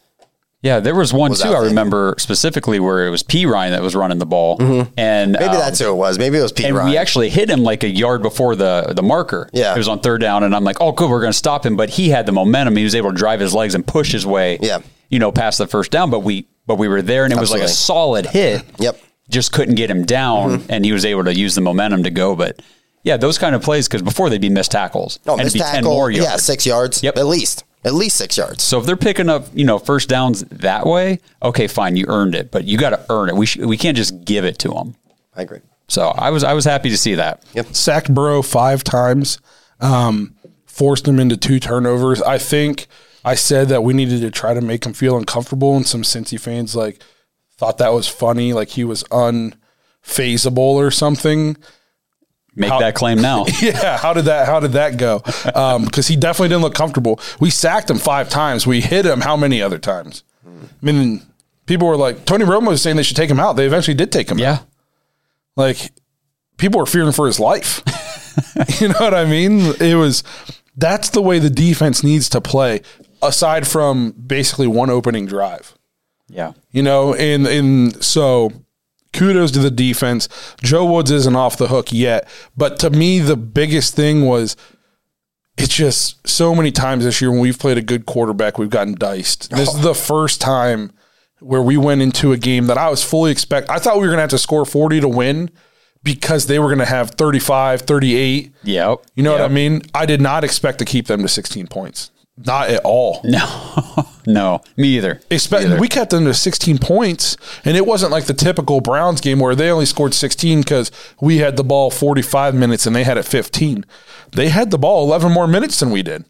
yeah, there was one Was too. I there. remember specifically where it was Perine that was running the ball, and Maybe um, that's who it was. Maybe it was P. And Ryan. we actually hit him like a yard before the the marker. Yeah. it was on third down, and I'm like, oh, good, we're going to stop him. But he had the momentum; he was able to drive his legs and push his way. Yeah. you know, past the first down. But we but we were there, and it was like a solid hit. Yep. just couldn't get him down, and he was able to use the momentum to go. But yeah, those kind of plays because before they'd be missed tackles oh, and it'd missed tackle. more yards. Yeah, six yards. Yep. at least at least six yards. So if they're picking up, you know, first downs that way, okay, fine, you earned it, but you got to earn it. We sh- we can't just give it to them. I agree. So I was I was happy to see that. sacked Burrow five times, um, forced him into two turnovers. I think I said that we needed to try to make him feel uncomfortable, and some Cincy fans like thought that was funny, like he was unfazable or something. Make How- that claim now. Yeah, how did that how did that go? Um, because he definitely didn't look comfortable. We sacked him five times. We hit him how many other times? I mean, people were like Tony Romo was saying they should take him out. They eventually did take him out. yeah. Like people were fearing for his life. you know what I mean? It was that's the way the defense needs to play, aside from basically one opening drive. Yeah. You know, and and so kudos to the defense. Joe Woods isn't off the hook yet, but to me the biggest thing was it's just so many times this year when we've played a good quarterback, we've gotten diced. This is oh. the first time where we went into a game that I was fully expect. I thought we were going to have to score 40 to win because they were going to have 35, 38. Yep. You know what I mean? I did not expect to keep them to 16 points. Not at all. No, no, me either. Expect, we kept them to 16 points, and it wasn't like the typical Browns game where they only scored 16 because we had the ball 45 minutes and they had it 15. They had the ball 11 more minutes than we did.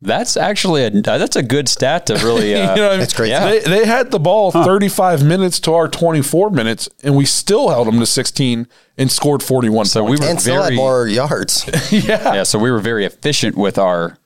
That's actually a that's a good stat to really. Uh, you know what I mean? It's crazy. Yeah. They, they had the ball 35 minutes to our 24 minutes, and we still held them to 16 and scored 41 So we were and still had very more yards. yeah. yeah. So we were very efficient with our.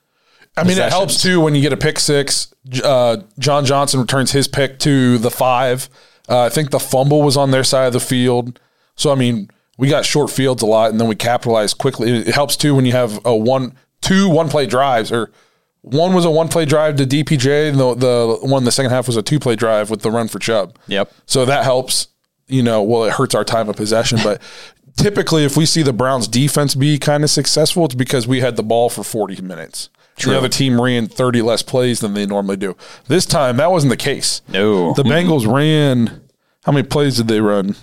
I mean, it helps too when you get a pick six. Uh, John Johnson returns his pick to the five. Uh, I think the fumble was on their side of the field. So, I mean, we got short fields a lot and then we capitalized quickly. It helps too when you have a one, two one play drives or one was a one play drive to DPJ and the, the one in the second half was a two play drive with the run for Chubb. Yep. So that helps, you know, well, it hurts our time of possession, but typically if we see the Browns defense be kind of successful, it's because we had the ball for 40 minutes. The other team ran 30 less plays than they normally do. This time that wasn't the case. No. The Bengals ran how many plays did they run?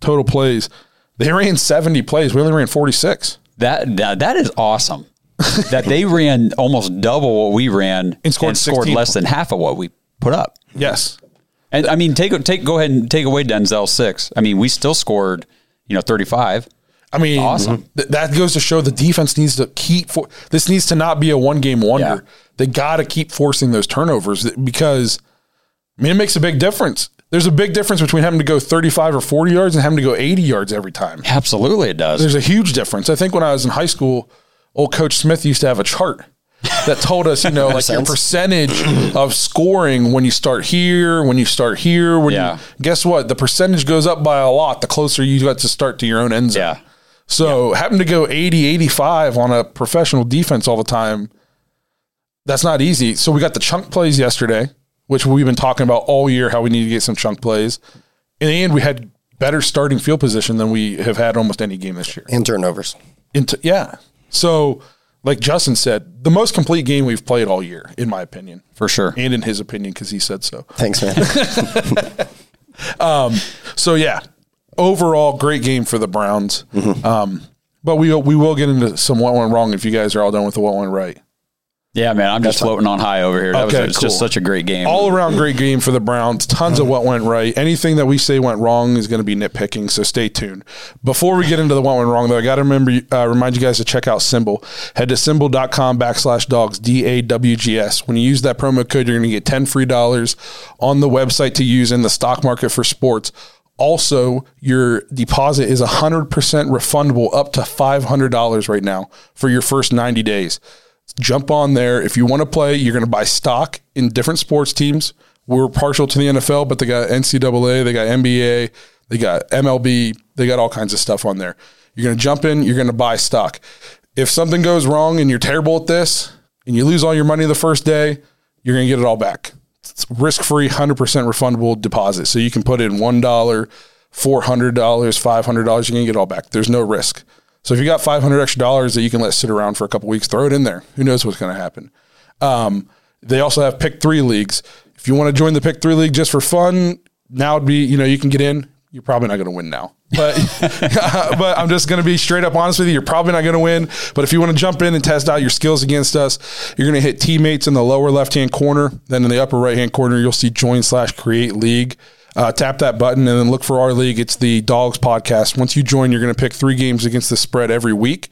Total plays. They ran 70 plays. We only ran 46. That that, that is awesome. that they ran almost double what we ran And scored 16 less than half of what we put up. Yes. And I mean, take take go ahead and take away Denzel six. I mean, we still scored, you know, thirty five. I mean, Awesome. th- that goes to show the defense needs to keep. For- this needs to not be a one game wonder. Yeah. They got to keep forcing those turnovers because, I mean, it makes a big difference. There's a big difference between having to go 35 or 40 yards and having to go 80 yards every time. Absolutely, it does. There's a huge difference. I think when I was in high school, old Coach Smith used to have a chart that told us, you know, like your percentage of scoring when you start here, when you start here. When Yeah. you, guess what? The percentage goes up by a lot the closer you got to start to your own end zone. Yeah. So having to go 80, 85 on a professional defense all the time, that's not easy. So we got the chunk plays yesterday, which we've been talking about all year, how we need to get some chunk plays. In the end, we had better starting field position than we have had almost any game this year. and turnovers. Into yeah. So like Justin said, the most complete game we've played all year, in my opinion. for sure. And in his opinion, because he said so. Thanks, man. um, So yeah, overall great game for the Browns. Mm-hmm. Um, but we we will get into some what went wrong if you guys are all done with the what went right. Yeah, man, I'm just floating on high over here. That Okay, was it's just cool. such a great game. All around great game for the Browns. Tons of what went right. Anything that we say went wrong is going to be nitpicking. So stay tuned. Before we get into the what went wrong, though, I got to remember uh, remind you guys to check out SimBull. Head to simbull.com backslash dogs D A W G S. When you use that promo code, you're going to get ten free dollars on the website to use in the stock market for sports. Also, your deposit is 100% refundable up to $500 right now for your first 90 days jump on there. If you want to play, you're going to buy stock in different sports teams. We're partial to the NFL, but they got NCAA, they got NBA, they got MLB, they got all kinds of stuff on there. You're going to jump in, you're going to buy stock. If something goes wrong and you're terrible at this and you lose all your money the first day, you're going to get it all back. Risk free, 100% refundable deposit. So you can put in $1, $400, $500, you're going to get it all back. There's no risk. So if you got 500 extra dollars that you can let sit around for a couple weeks, throw it in there. Who knows what's going to happen? Um, they also have pick three leagues. If you want to join the pick three league just for fun, now would be, you know, you can get in. You're probably not going to win now, but, but I'm just going to be straight up honest with you. You're probably not going to win, but if you want to jump in and test out your skills against us, you're going to hit teammates in the lower left-hand corner. Then in the upper right-hand corner, you'll see join slash create league. Uh, tap that button and then look for our league. It's the Dawgs Podcast. Once you join, you're going to pick three games against the spread every week.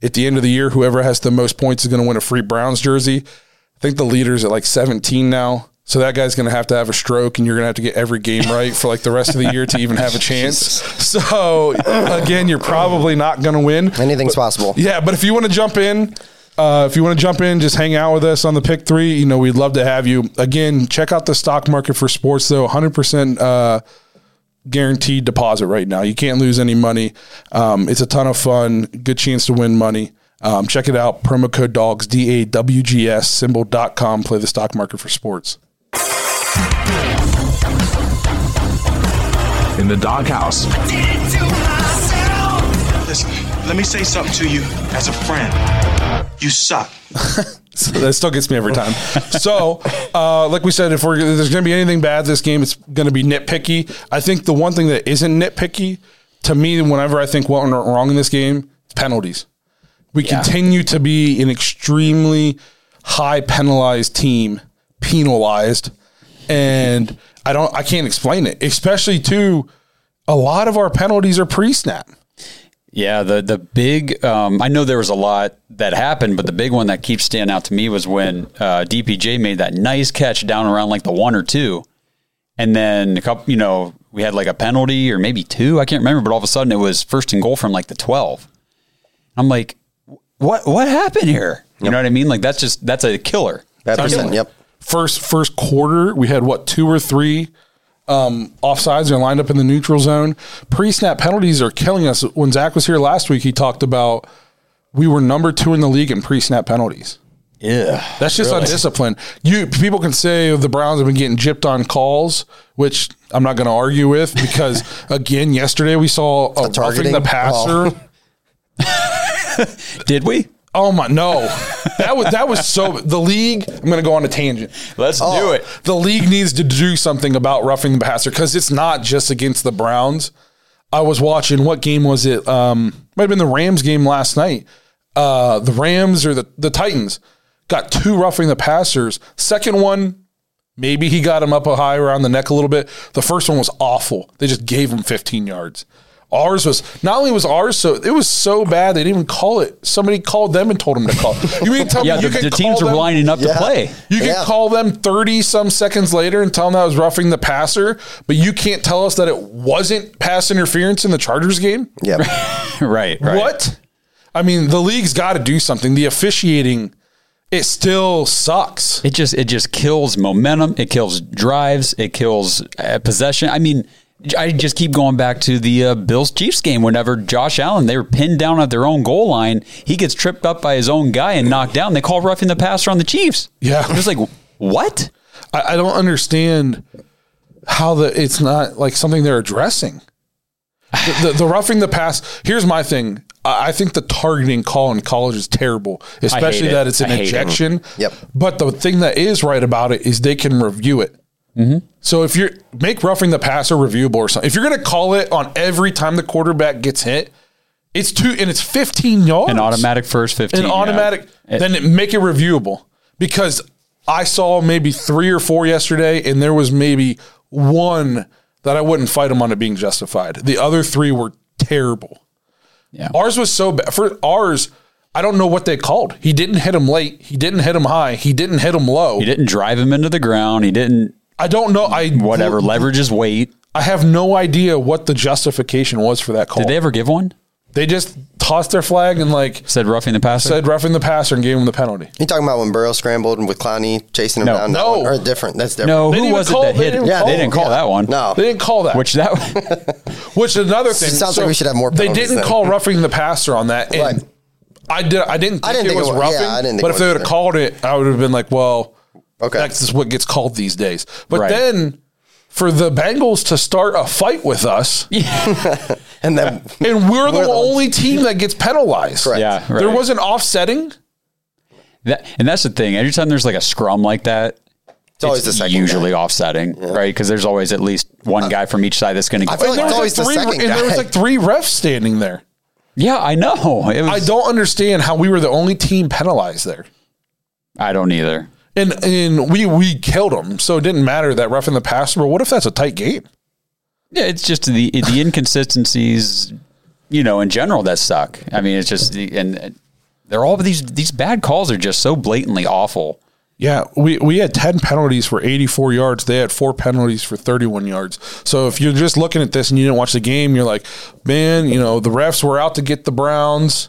At the end of the year, whoever has the most points is going to win a free Browns jersey. I think the leader's at like 17 now. So that guy's going to have to have a stroke, and you're going to have to get every game right for like the rest of the year to even have a chance. So again, you're probably not going to win. Anything's possible. Yeah, but if you want to jump in, uh, if you want to jump in, just hang out with us on the pick three. You know, we'd love to have you. Again, check out the stock market for sports, though. 100% uh, guaranteed deposit right now. You can't lose any money. Um, it's a ton of fun. Good chance to win money. Um, check it out. Promo code dogs, D A W G S, simbull.com. Play the stock market for sports. In the doghouse. Listen, let me say something to you as a friend. You suck. So that still gets me every time. so, uh, like we said, if, we're, if there's going to be anything bad this game, it's going to be nitpicky. I think the one thing that isn't nitpicky to me, whenever I think what went wrong in this game, it's penalties. We Yeah. continue to be an extremely high penalized team, penalized, and I don't, I can't explain it. Especially to a lot of our penalties are pre-snap. Yeah, the the big. Um, I know there was a lot that happened, but the big one that keeps standing out to me was when uh, DPJ made that nice catch down around like the one or two, and then a couple. You know, we had like a penalty or maybe two. I can't remember, but all of a sudden it was first and goal from like the twelve. I'm like, what what happened here? You know what I mean? Like that's just that's a killer. That It's a percent, killer. yep. First first quarter we had what two or three um, offsides are lined up in the neutral zone. Pre snap penalties are killing us. When Zach was here last week, he talked about we were number two in the league in pre snap penalties. Yeah, That's just undisciplined. You people can say the Browns have been getting gypped on calls, which I'm not going to argue with because again, yesterday we saw a roughing targeting? the passer. Did we? Oh my no, that was that was so the league. I'm going to go on a tangent. Let's do it. The league needs to do something about roughing the passer because it's not just against the Browns. I was watching what game was it? Um, might have been the Rams game last night. Uh, the Rams or the the Titans got two roughing the passers. Second one, maybe he got him up a high around the neck a little bit. The first one was awful. They just gave him 15 yards. Ours was not only was ours so it was so bad they didn't even call it. Somebody called them and told them to call. You mean tell Yeah, me you the, the teams are lining up to play. you can Yeah. call them 30 some seconds later and tell them that was roughing the passer, but you can't tell us that it wasn't pass interference in the Chargers game? Yeah, right, right. What? I mean, the league's got to do something. The officiating, it still sucks. It just it just kills momentum. It kills drives. It kills uh, possession. I mean, I just keep going back to the uh, Bills Chiefs game. Whenever Josh Allen they were pinned down at their own goal line, he gets tripped up by his own guy and knocked down. They call roughing the passer on the Chiefs. Yeah. I'm just like what? I, I don't understand how the it's not like something they're addressing. The, the, the roughing the pass. Here's my thing. I I think the targeting call in college is terrible, especially it. that it's an I hate it. ejection. Yep. But the thing that is right about it is they can review it. Mm-hmm. So if you're make roughing the passer reviewable or something, if you're going to call it on every time the quarterback gets hit, it's two and it's 15 yards. An automatic first fifteen. An yeah. automatic. It- then it, make it reviewable because I saw maybe three or four yesterday, and there was maybe one that I wouldn't fight him on it being justified. The other three were terrible. Yeah. Ours was so bad. For ours, I don't know what they called. He didn't hit him late. He didn't hit him high. He didn't hit him low. He didn't drive him into the ground. He didn't I don't know. I whatever leverage his weight. I have no idea what the justification was for that call. Did they ever give one? They just tossed their flag and like Said roughing the passer. said roughing the passer and gave him the penalty. You talking about when Burrow scrambled and with Clowney chasing him No. down? That No. or different. That's different. no, They who was call- it that hit him? didn't Yeah, they they- didn't call yeah. that one. No. They didn't call that. Which that Which another thing. Sounds like we should have more They didn't then. call roughing the passer on that. And Right. I did. I didn't. Think I didn't it think was it was- roughing. yeah, I didn't think but it if they would have called it, I would have been like, well, Okay. that's just what gets called these days. But Right. then for the Bengals to start a fight with us, And then and we're, We're the the ones- only team that gets penalized. Correct. yeah, right. There wasn't offsetting. That, and that's the thing. Every time there's like a scrum like that, it's always the second. usually guy. offsetting, right? Because there's always at least one uh, guy from each side that's going to. I feel like there it's was always like the three, second and there was like three refs standing there. Yeah, I know. It was, I don't understand how we were the only team penalized there. I don't either. And and we we killed them, so it didn't matter that roughing the passer. But what if that's a tight game? Yeah, it's just the the inconsistencies, you know, in general that suck. I mean, it's just the and they're all these these bad calls are just so blatantly awful. Yeah, we, we had 10 penalties for 84 yards. They had four penalties for 31 yards. So if you're just looking at this and you didn't watch the game, you're like, man, you know, the refs were out to get the Browns.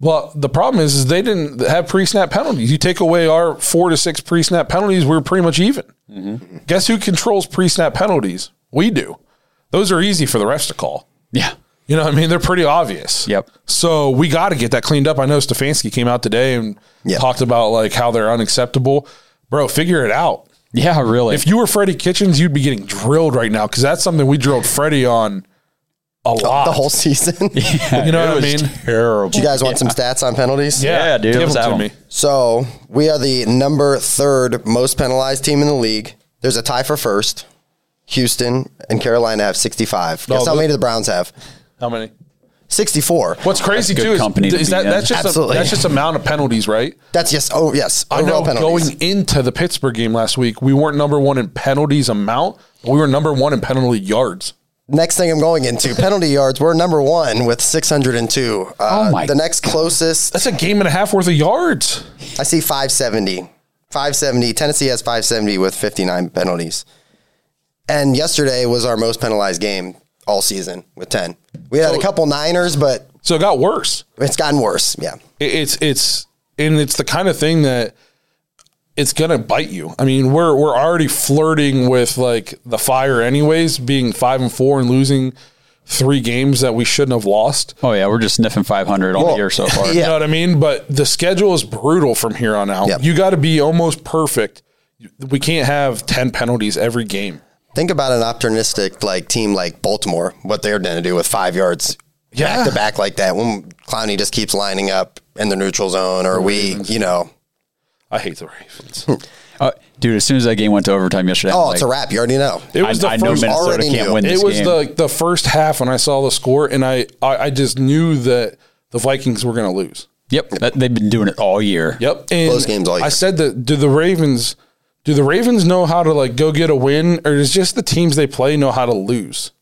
Well, the problem is, is they didn't have pre snap penalties. You take away our four to six pre snap penalties, we're pretty much even. Mm-hmm. Guess who controls pre snap penalties? We do. those are easy for the refs to call. Yeah. You know what I mean? They're pretty obvious. Yep. So we got to get that cleaned up. I know Stefanski came out today and talked about like how they're unacceptable. Bro, figure it out. Yeah, really. If you were Freddie Kitchens, you'd be getting drilled right now because that's something we drilled Freddie on a lot. The whole season. you know what I mean? Terrible. Do you guys want some stats on penalties? Yeah, dude, Give let's them have to 'em. me. So we are the number third most penalized team in the league. There's a tie for first. Houston and Carolina have 65. Guess Oh, how many do the Browns have? How many? 64. What's crazy That's good too is, company to is be that in. that's just a, Absolutely. that's just amount of penalties, right? That's yes. oh yes, I know overall penalties. going into the Pittsburgh game last week, we weren't number one in penalties amount, but we were number one in penalty yards. Next thing I'm going into penalty yards. We're number one with 602. Uh, Oh my The next closest, That's a game and a half worth of yards. I see 570. 570. Tennessee has 570 with 59 penalties. And yesterday was our most penalized game all season with 10. We had a couple Niners, but So it got worse. it's gotten worse. Yeah. It- It's it's and it's the kind of thing that it's gonna bite you. I mean, we're we're already flirting with like the fire, anyways, being five and four and losing three games that we shouldn't have lost. Oh yeah, we're just sniffing 500 all Well, year so far. You know what I mean? But the schedule is brutal from here on out. Yep. You got to be almost perfect. We can't have ten penalties every game. Think about an optimistic like team like Baltimore, what they're going to do with five yards Yeah. back to back like that when Clowney just keeps lining up in the neutral zone or we, you know, I hate the Ravens. Uh, dude, as soon as that game went to overtime yesterday, oh, I'm it's a like, wrap. You already know. It was I, I the know first Minnesota already can't knew. win this it was game. the the first half when I saw the score, and I I, I just knew that the Vikings were going to lose. yep, that, they've been doing it all year. Yep, and Close games all year. I said that. Do the Ravens? Do the Ravens know how to like go get a win, or does just the teams they play know how to lose?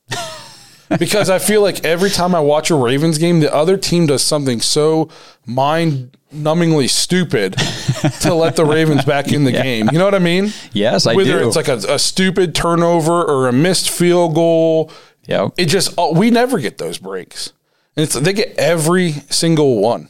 Because I feel like every time I watch a Ravens game, the other team does something so mind numbingly stupid to let the Ravens back in the game. You know what I mean? Yes, I Whether do. it's like a, a stupid turnover or a missed field goal, Yep. it just oh, we never get those breaks. And it's they get every single one.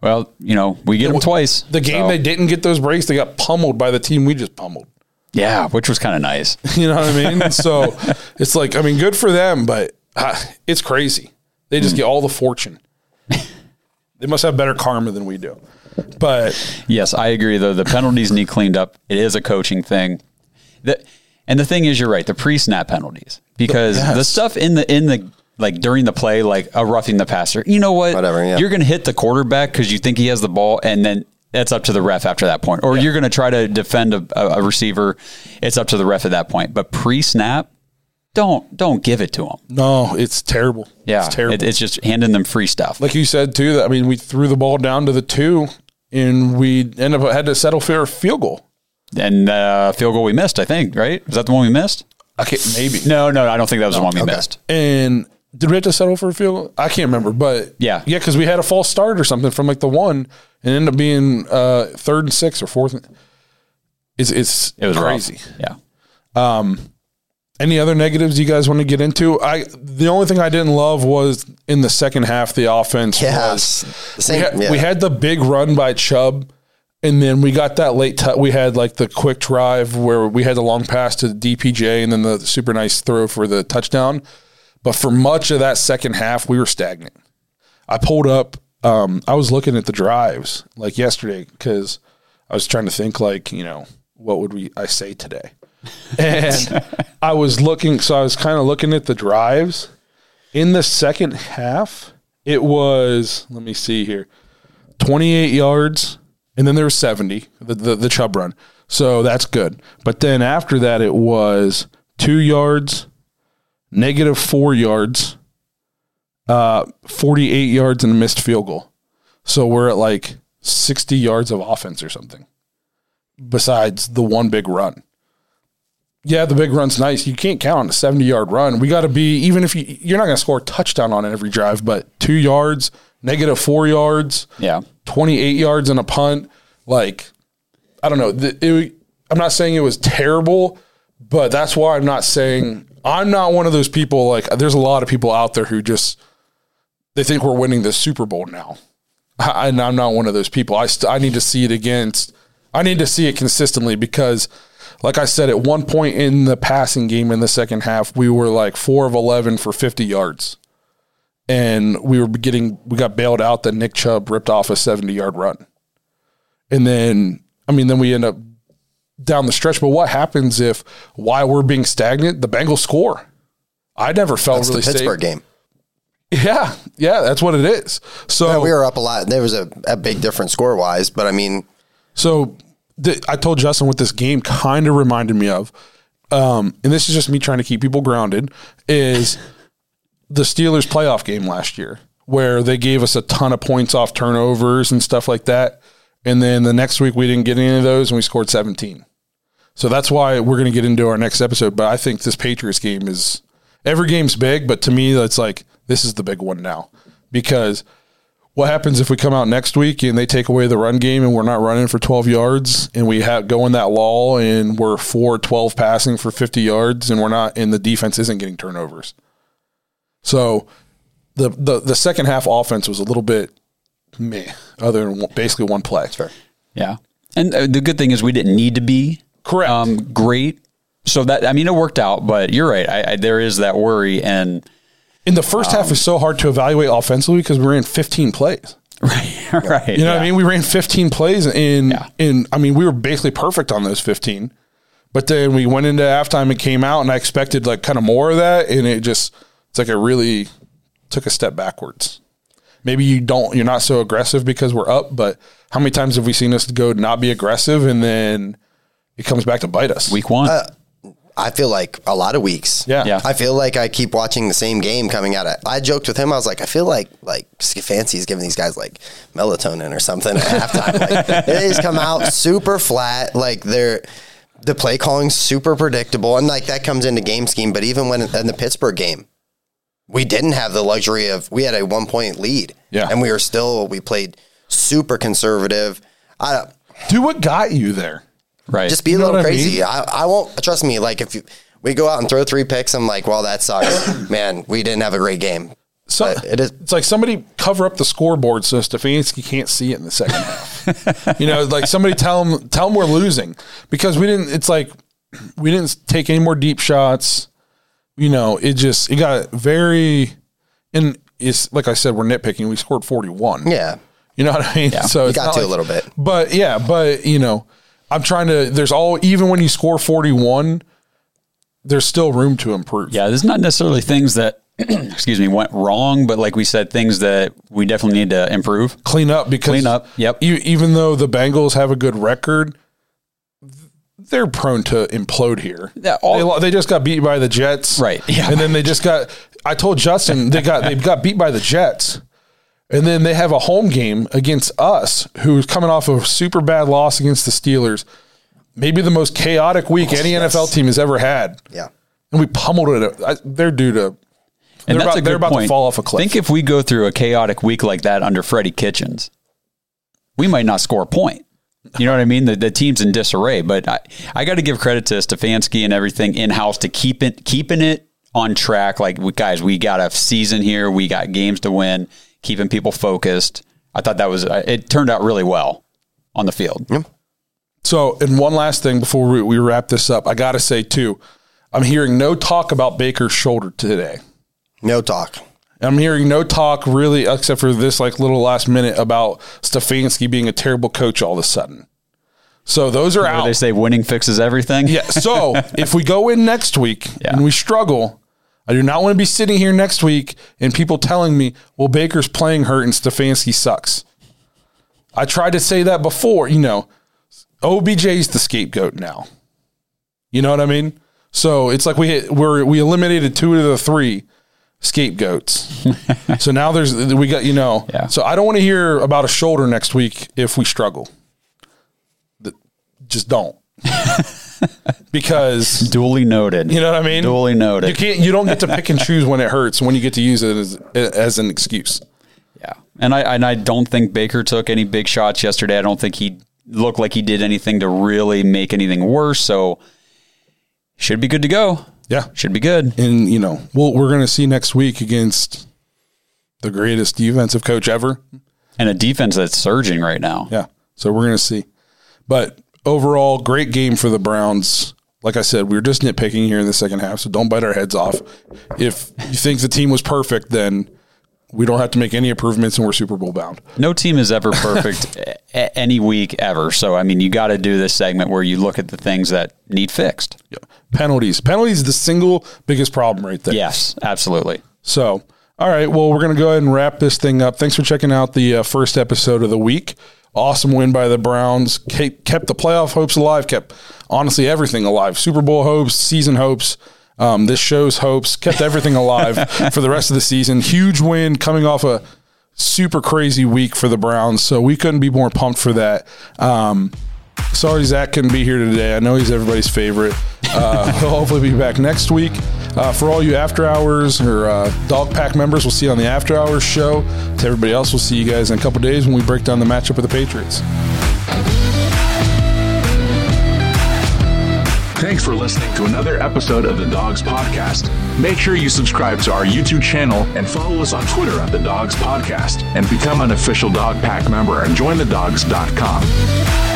Well, you know, we get them twice. The game so- they didn't get those breaks, they got pummeled by the team we just pummeled. Yeah, which was kind of nice. You know what I mean? so it's like, I mean, good for them, but uh, it's crazy. They just get all the fortune. they must have better karma than we do. But Yes, I agree. Though the penalties need cleaned up. It is a coaching thing. The, and the thing is, you're right. The pre-snap penalties because the Yes. stuff in the in the like during the play, like a roughing the passer. You know what? Whatever, yeah. You're going to hit the quarterback because you think he has the ball, and then that's up to the ref after that point. Or you're going to try to defend a, a receiver. It's up to the ref at that point. But pre-snap, don't don't give it to him. no, it's terrible. Yeah, it's terrible. It, it's just handing them free stuff. like you said too. That I mean, we threw the ball down to the two, and we ended up had to settle for a field goal. and uh, field goal we missed. I think right. Was that the one we missed? Okay, maybe. No, no, I don't think that was the one we missed. And did we have to settle for a field goal? I can't remember, but Yeah. yeah, because we had a false start or something from like the one, and end up being uh, third and six or fourth. and- It's it's It was rough. crazy. Yeah. Any other negatives you guys want to get into? I the only thing I didn't love was in the second half the offense Yes. was The same- we, had, yeah. we had the big run by Chubb, and then we got that late. T- we had like the quick drive where we had the long pass to DPJ, and then the super nice throw for the touchdown. But for much of that second half, we were stagnant. I pulled up. Um, I was looking at the drives like yesterday because I was trying to think like you know what would we I say today, and I was looking. So I was kind of looking at the drives in the second half. It was let me see here, twenty eight yards, and then there was seventy the, the the Chubb run. So that's good. But then after that, it was two yards, negative four yards, uh, 48 yards and a missed field goal. So we're at like 60 yards of offense or something, besides the one big run. Yeah, the big run's nice. You can't count on a 70 yard run. We got to be, even if you, you're not going to score a touchdown on it every drive, but two yards, negative four yards, Yeah. 28 yards and a punt. Like, I don't know. The, it, I'm not saying it was terrible, but that's why I'm not saying I'm not one of those people. Like, there's a lot of people out there who just they think we're winning the Super Bowl now, I, and I'm not one of those people. I st- I need to see it against. I need to see it consistently because like I said, at one point in the passing game in the second half, we were like four of 11 for 50 yards. And we were getting, we got bailed out that Nick Chubb ripped off a 70 yard run. And then, I mean, then we end up down the stretch. But what happens if while we're being stagnant, the Bengals score? I never felt That's really the Pittsburgh safe. game. Yeah, yeah, that's what it is. So Yeah, we were up a lot. There was a, a big difference score wise, but I mean, So th- I told Justin what this game kind of reminded me of, um, and this is just me trying to keep people grounded, is the Steelers playoff game last year where they gave us a ton of points off turnovers and stuff like that. And then the next week we didn't get any of those and we scored 17. So that's why we're going to get into our next episode. But I think this Patriots game is every game's big, but to me, that's like this is the big one now because what happens if we come out next week and they take away the run game and we're not running for 12 yards and we have go in that lull and we're 4 12 passing for 50 yards and we're not and the defense isn't getting turnovers. So the the the second half offense was a little bit meh other than basically one play. Sure. Yeah. And uh, the good thing is we didn't need to be correct. Um, great. So that I mean it worked out, but you're right. I, I, there is that worry, and in the first half is so hard to evaluate offensively because we ran 15 plays. Right. right. You know what. I mean? We ran 15 plays in in I mean we were basically perfect on those 15. But then we went into halftime and came out and I expected like kind of more of that and it just it's like it really took a step backwards. Maybe you don't you're not so aggressive because we're up, but how many times have we seen us go not be aggressive and then it comes back to bite us? Week 1. Uh, I feel like a lot of weeks. Yeah. Yeah. I feel like I keep watching the same game coming out. Of, I joked with him. I was like, I feel like like Fancy is giving these guys like melatonin or something at halftime. Like, they just come out super flat. Like they're the play calling super predictable, and like that comes into game scheme. But even when in the Pittsburgh game, we didn't have the luxury of we had a one point lead. Yeah. and we were still we played super conservative. I Do what got you there. Right. just be a You little what I crazy. mean? I, I, won't trust me. Like if you, we go out and throw three picks, I'm like, well, that sucks, man. We didn't have a great game. So But it is it's like somebody cover up the scoreboard so Stefanski can't see it in the second half. you know, like somebody tell him tell him we're losing because we didn't. It's like we didn't take any more deep shots. You know, it just it got very and it's like I said, we're nitpicking. We scored forty one. yeah. You know what I mean? So it's got not to a little bit. but yeah, but you know, I'm trying to. There's all even when you score 41, there's still room to improve. yeah, there's not necessarily things that excuse me went wrong, but like we said, things that we definitely need to improve. clean up because Clean up, yep. even though the Bengals have a good record, they're prone to implode here. Yeah, all- they, they just got beat by the Jets, Right, yeah. And then they just got. I told Justin they got they got beat by the Jets, and then they have a home game against us, who's coming off a super bad loss against the Steelers. Maybe the most chaotic week oh, any NFL team has ever had, Yeah. and we pummeled it. I, they're due to. And they're that's about, a good they're about point. to fall off a cliff. Think if we go through a chaotic week like that under Freddie Kitchens, we might not score a point. You know what I mean? The, the team's in disarray, but I, I got to give credit to Stefanski and everything in house to keep it keeping it on track. Like guys, we got a season here, we got games to win, keeping people focused. I thought that was uh, it turned out really well on the field. So, and one last thing before we, we wrap this up, I got to say too, I'm hearing no talk about Baker's shoulder today. No talk. I'm hearing no talk really, except for this like little last minute about Stefanski being a terrible coach all of a sudden. So those are Where out. They say winning fixes everything. Yeah. So if we go in next week Yeah. and we struggle, I do not want to be sitting here next week and people telling me, well, Baker's playing hurt and Stefanski sucks. I tried to say that before, you know, OBJ's the scapegoat now. You know what I mean? So it's like we hit, we're, we eliminated two of the three scapegoats. so now there's we got you know. Yeah. So I don't want to hear about a shoulder next week if we struggle. Just don't. because Duly noted. you know what I mean. Duly noted. You can't. You don't get to pick and choose when it hurts. When you get to use it as as an excuse. Yeah, and I and I don't think Baker took any big shots yesterday. I don't think he looked like he did anything to really make anything worse. So should be good to go. Yeah. Should be good. And you know, we'll, we're going to see next week against the greatest defensive coach ever. And a defense that's surging right now. Yeah. So we're going to see. But overall, great game for the Browns. Like I said, we were just nitpicking here in the second half, so don't bite our heads off. If you think the team was perfect, then we don't have to make any improvements and we're Super Bowl bound. No team is ever perfect a- any week ever. So, I mean, you got to do this segment where you look at the things that need fixed. Yeah. Penalties. Penalties is the single biggest problem right there. Yes, absolutely. So, all right. Well, we're going to go ahead and wrap this thing up. Thanks for checking out the uh, first episode of the week. Awesome win by the Browns. Kept, kept the playoff hopes alive. Kept honestly everything alive. Super Bowl hopes, season hopes. Um, this show's hopes kept everything alive for the rest of the season. Huge win coming off a super crazy week for the Browns. So we couldn't be more pumped for that. Um, sorry Zach couldn't be here today. I know he's everybody's favorite. Uh, he'll hopefully be back next week. Uh, for all you after hours or uh, Dawg Pack members, we'll see you on the after hours show. To everybody else, we'll see you guys in a couple days when we break down the matchup with the Patriots. Thanks for listening to another episode of the Dawgs Podcast. Make sure you subscribe to our YouTube channel and follow us on Twitter at the Dawgs Podcast and become an official Dawg Pack member and jointhedawgs.com.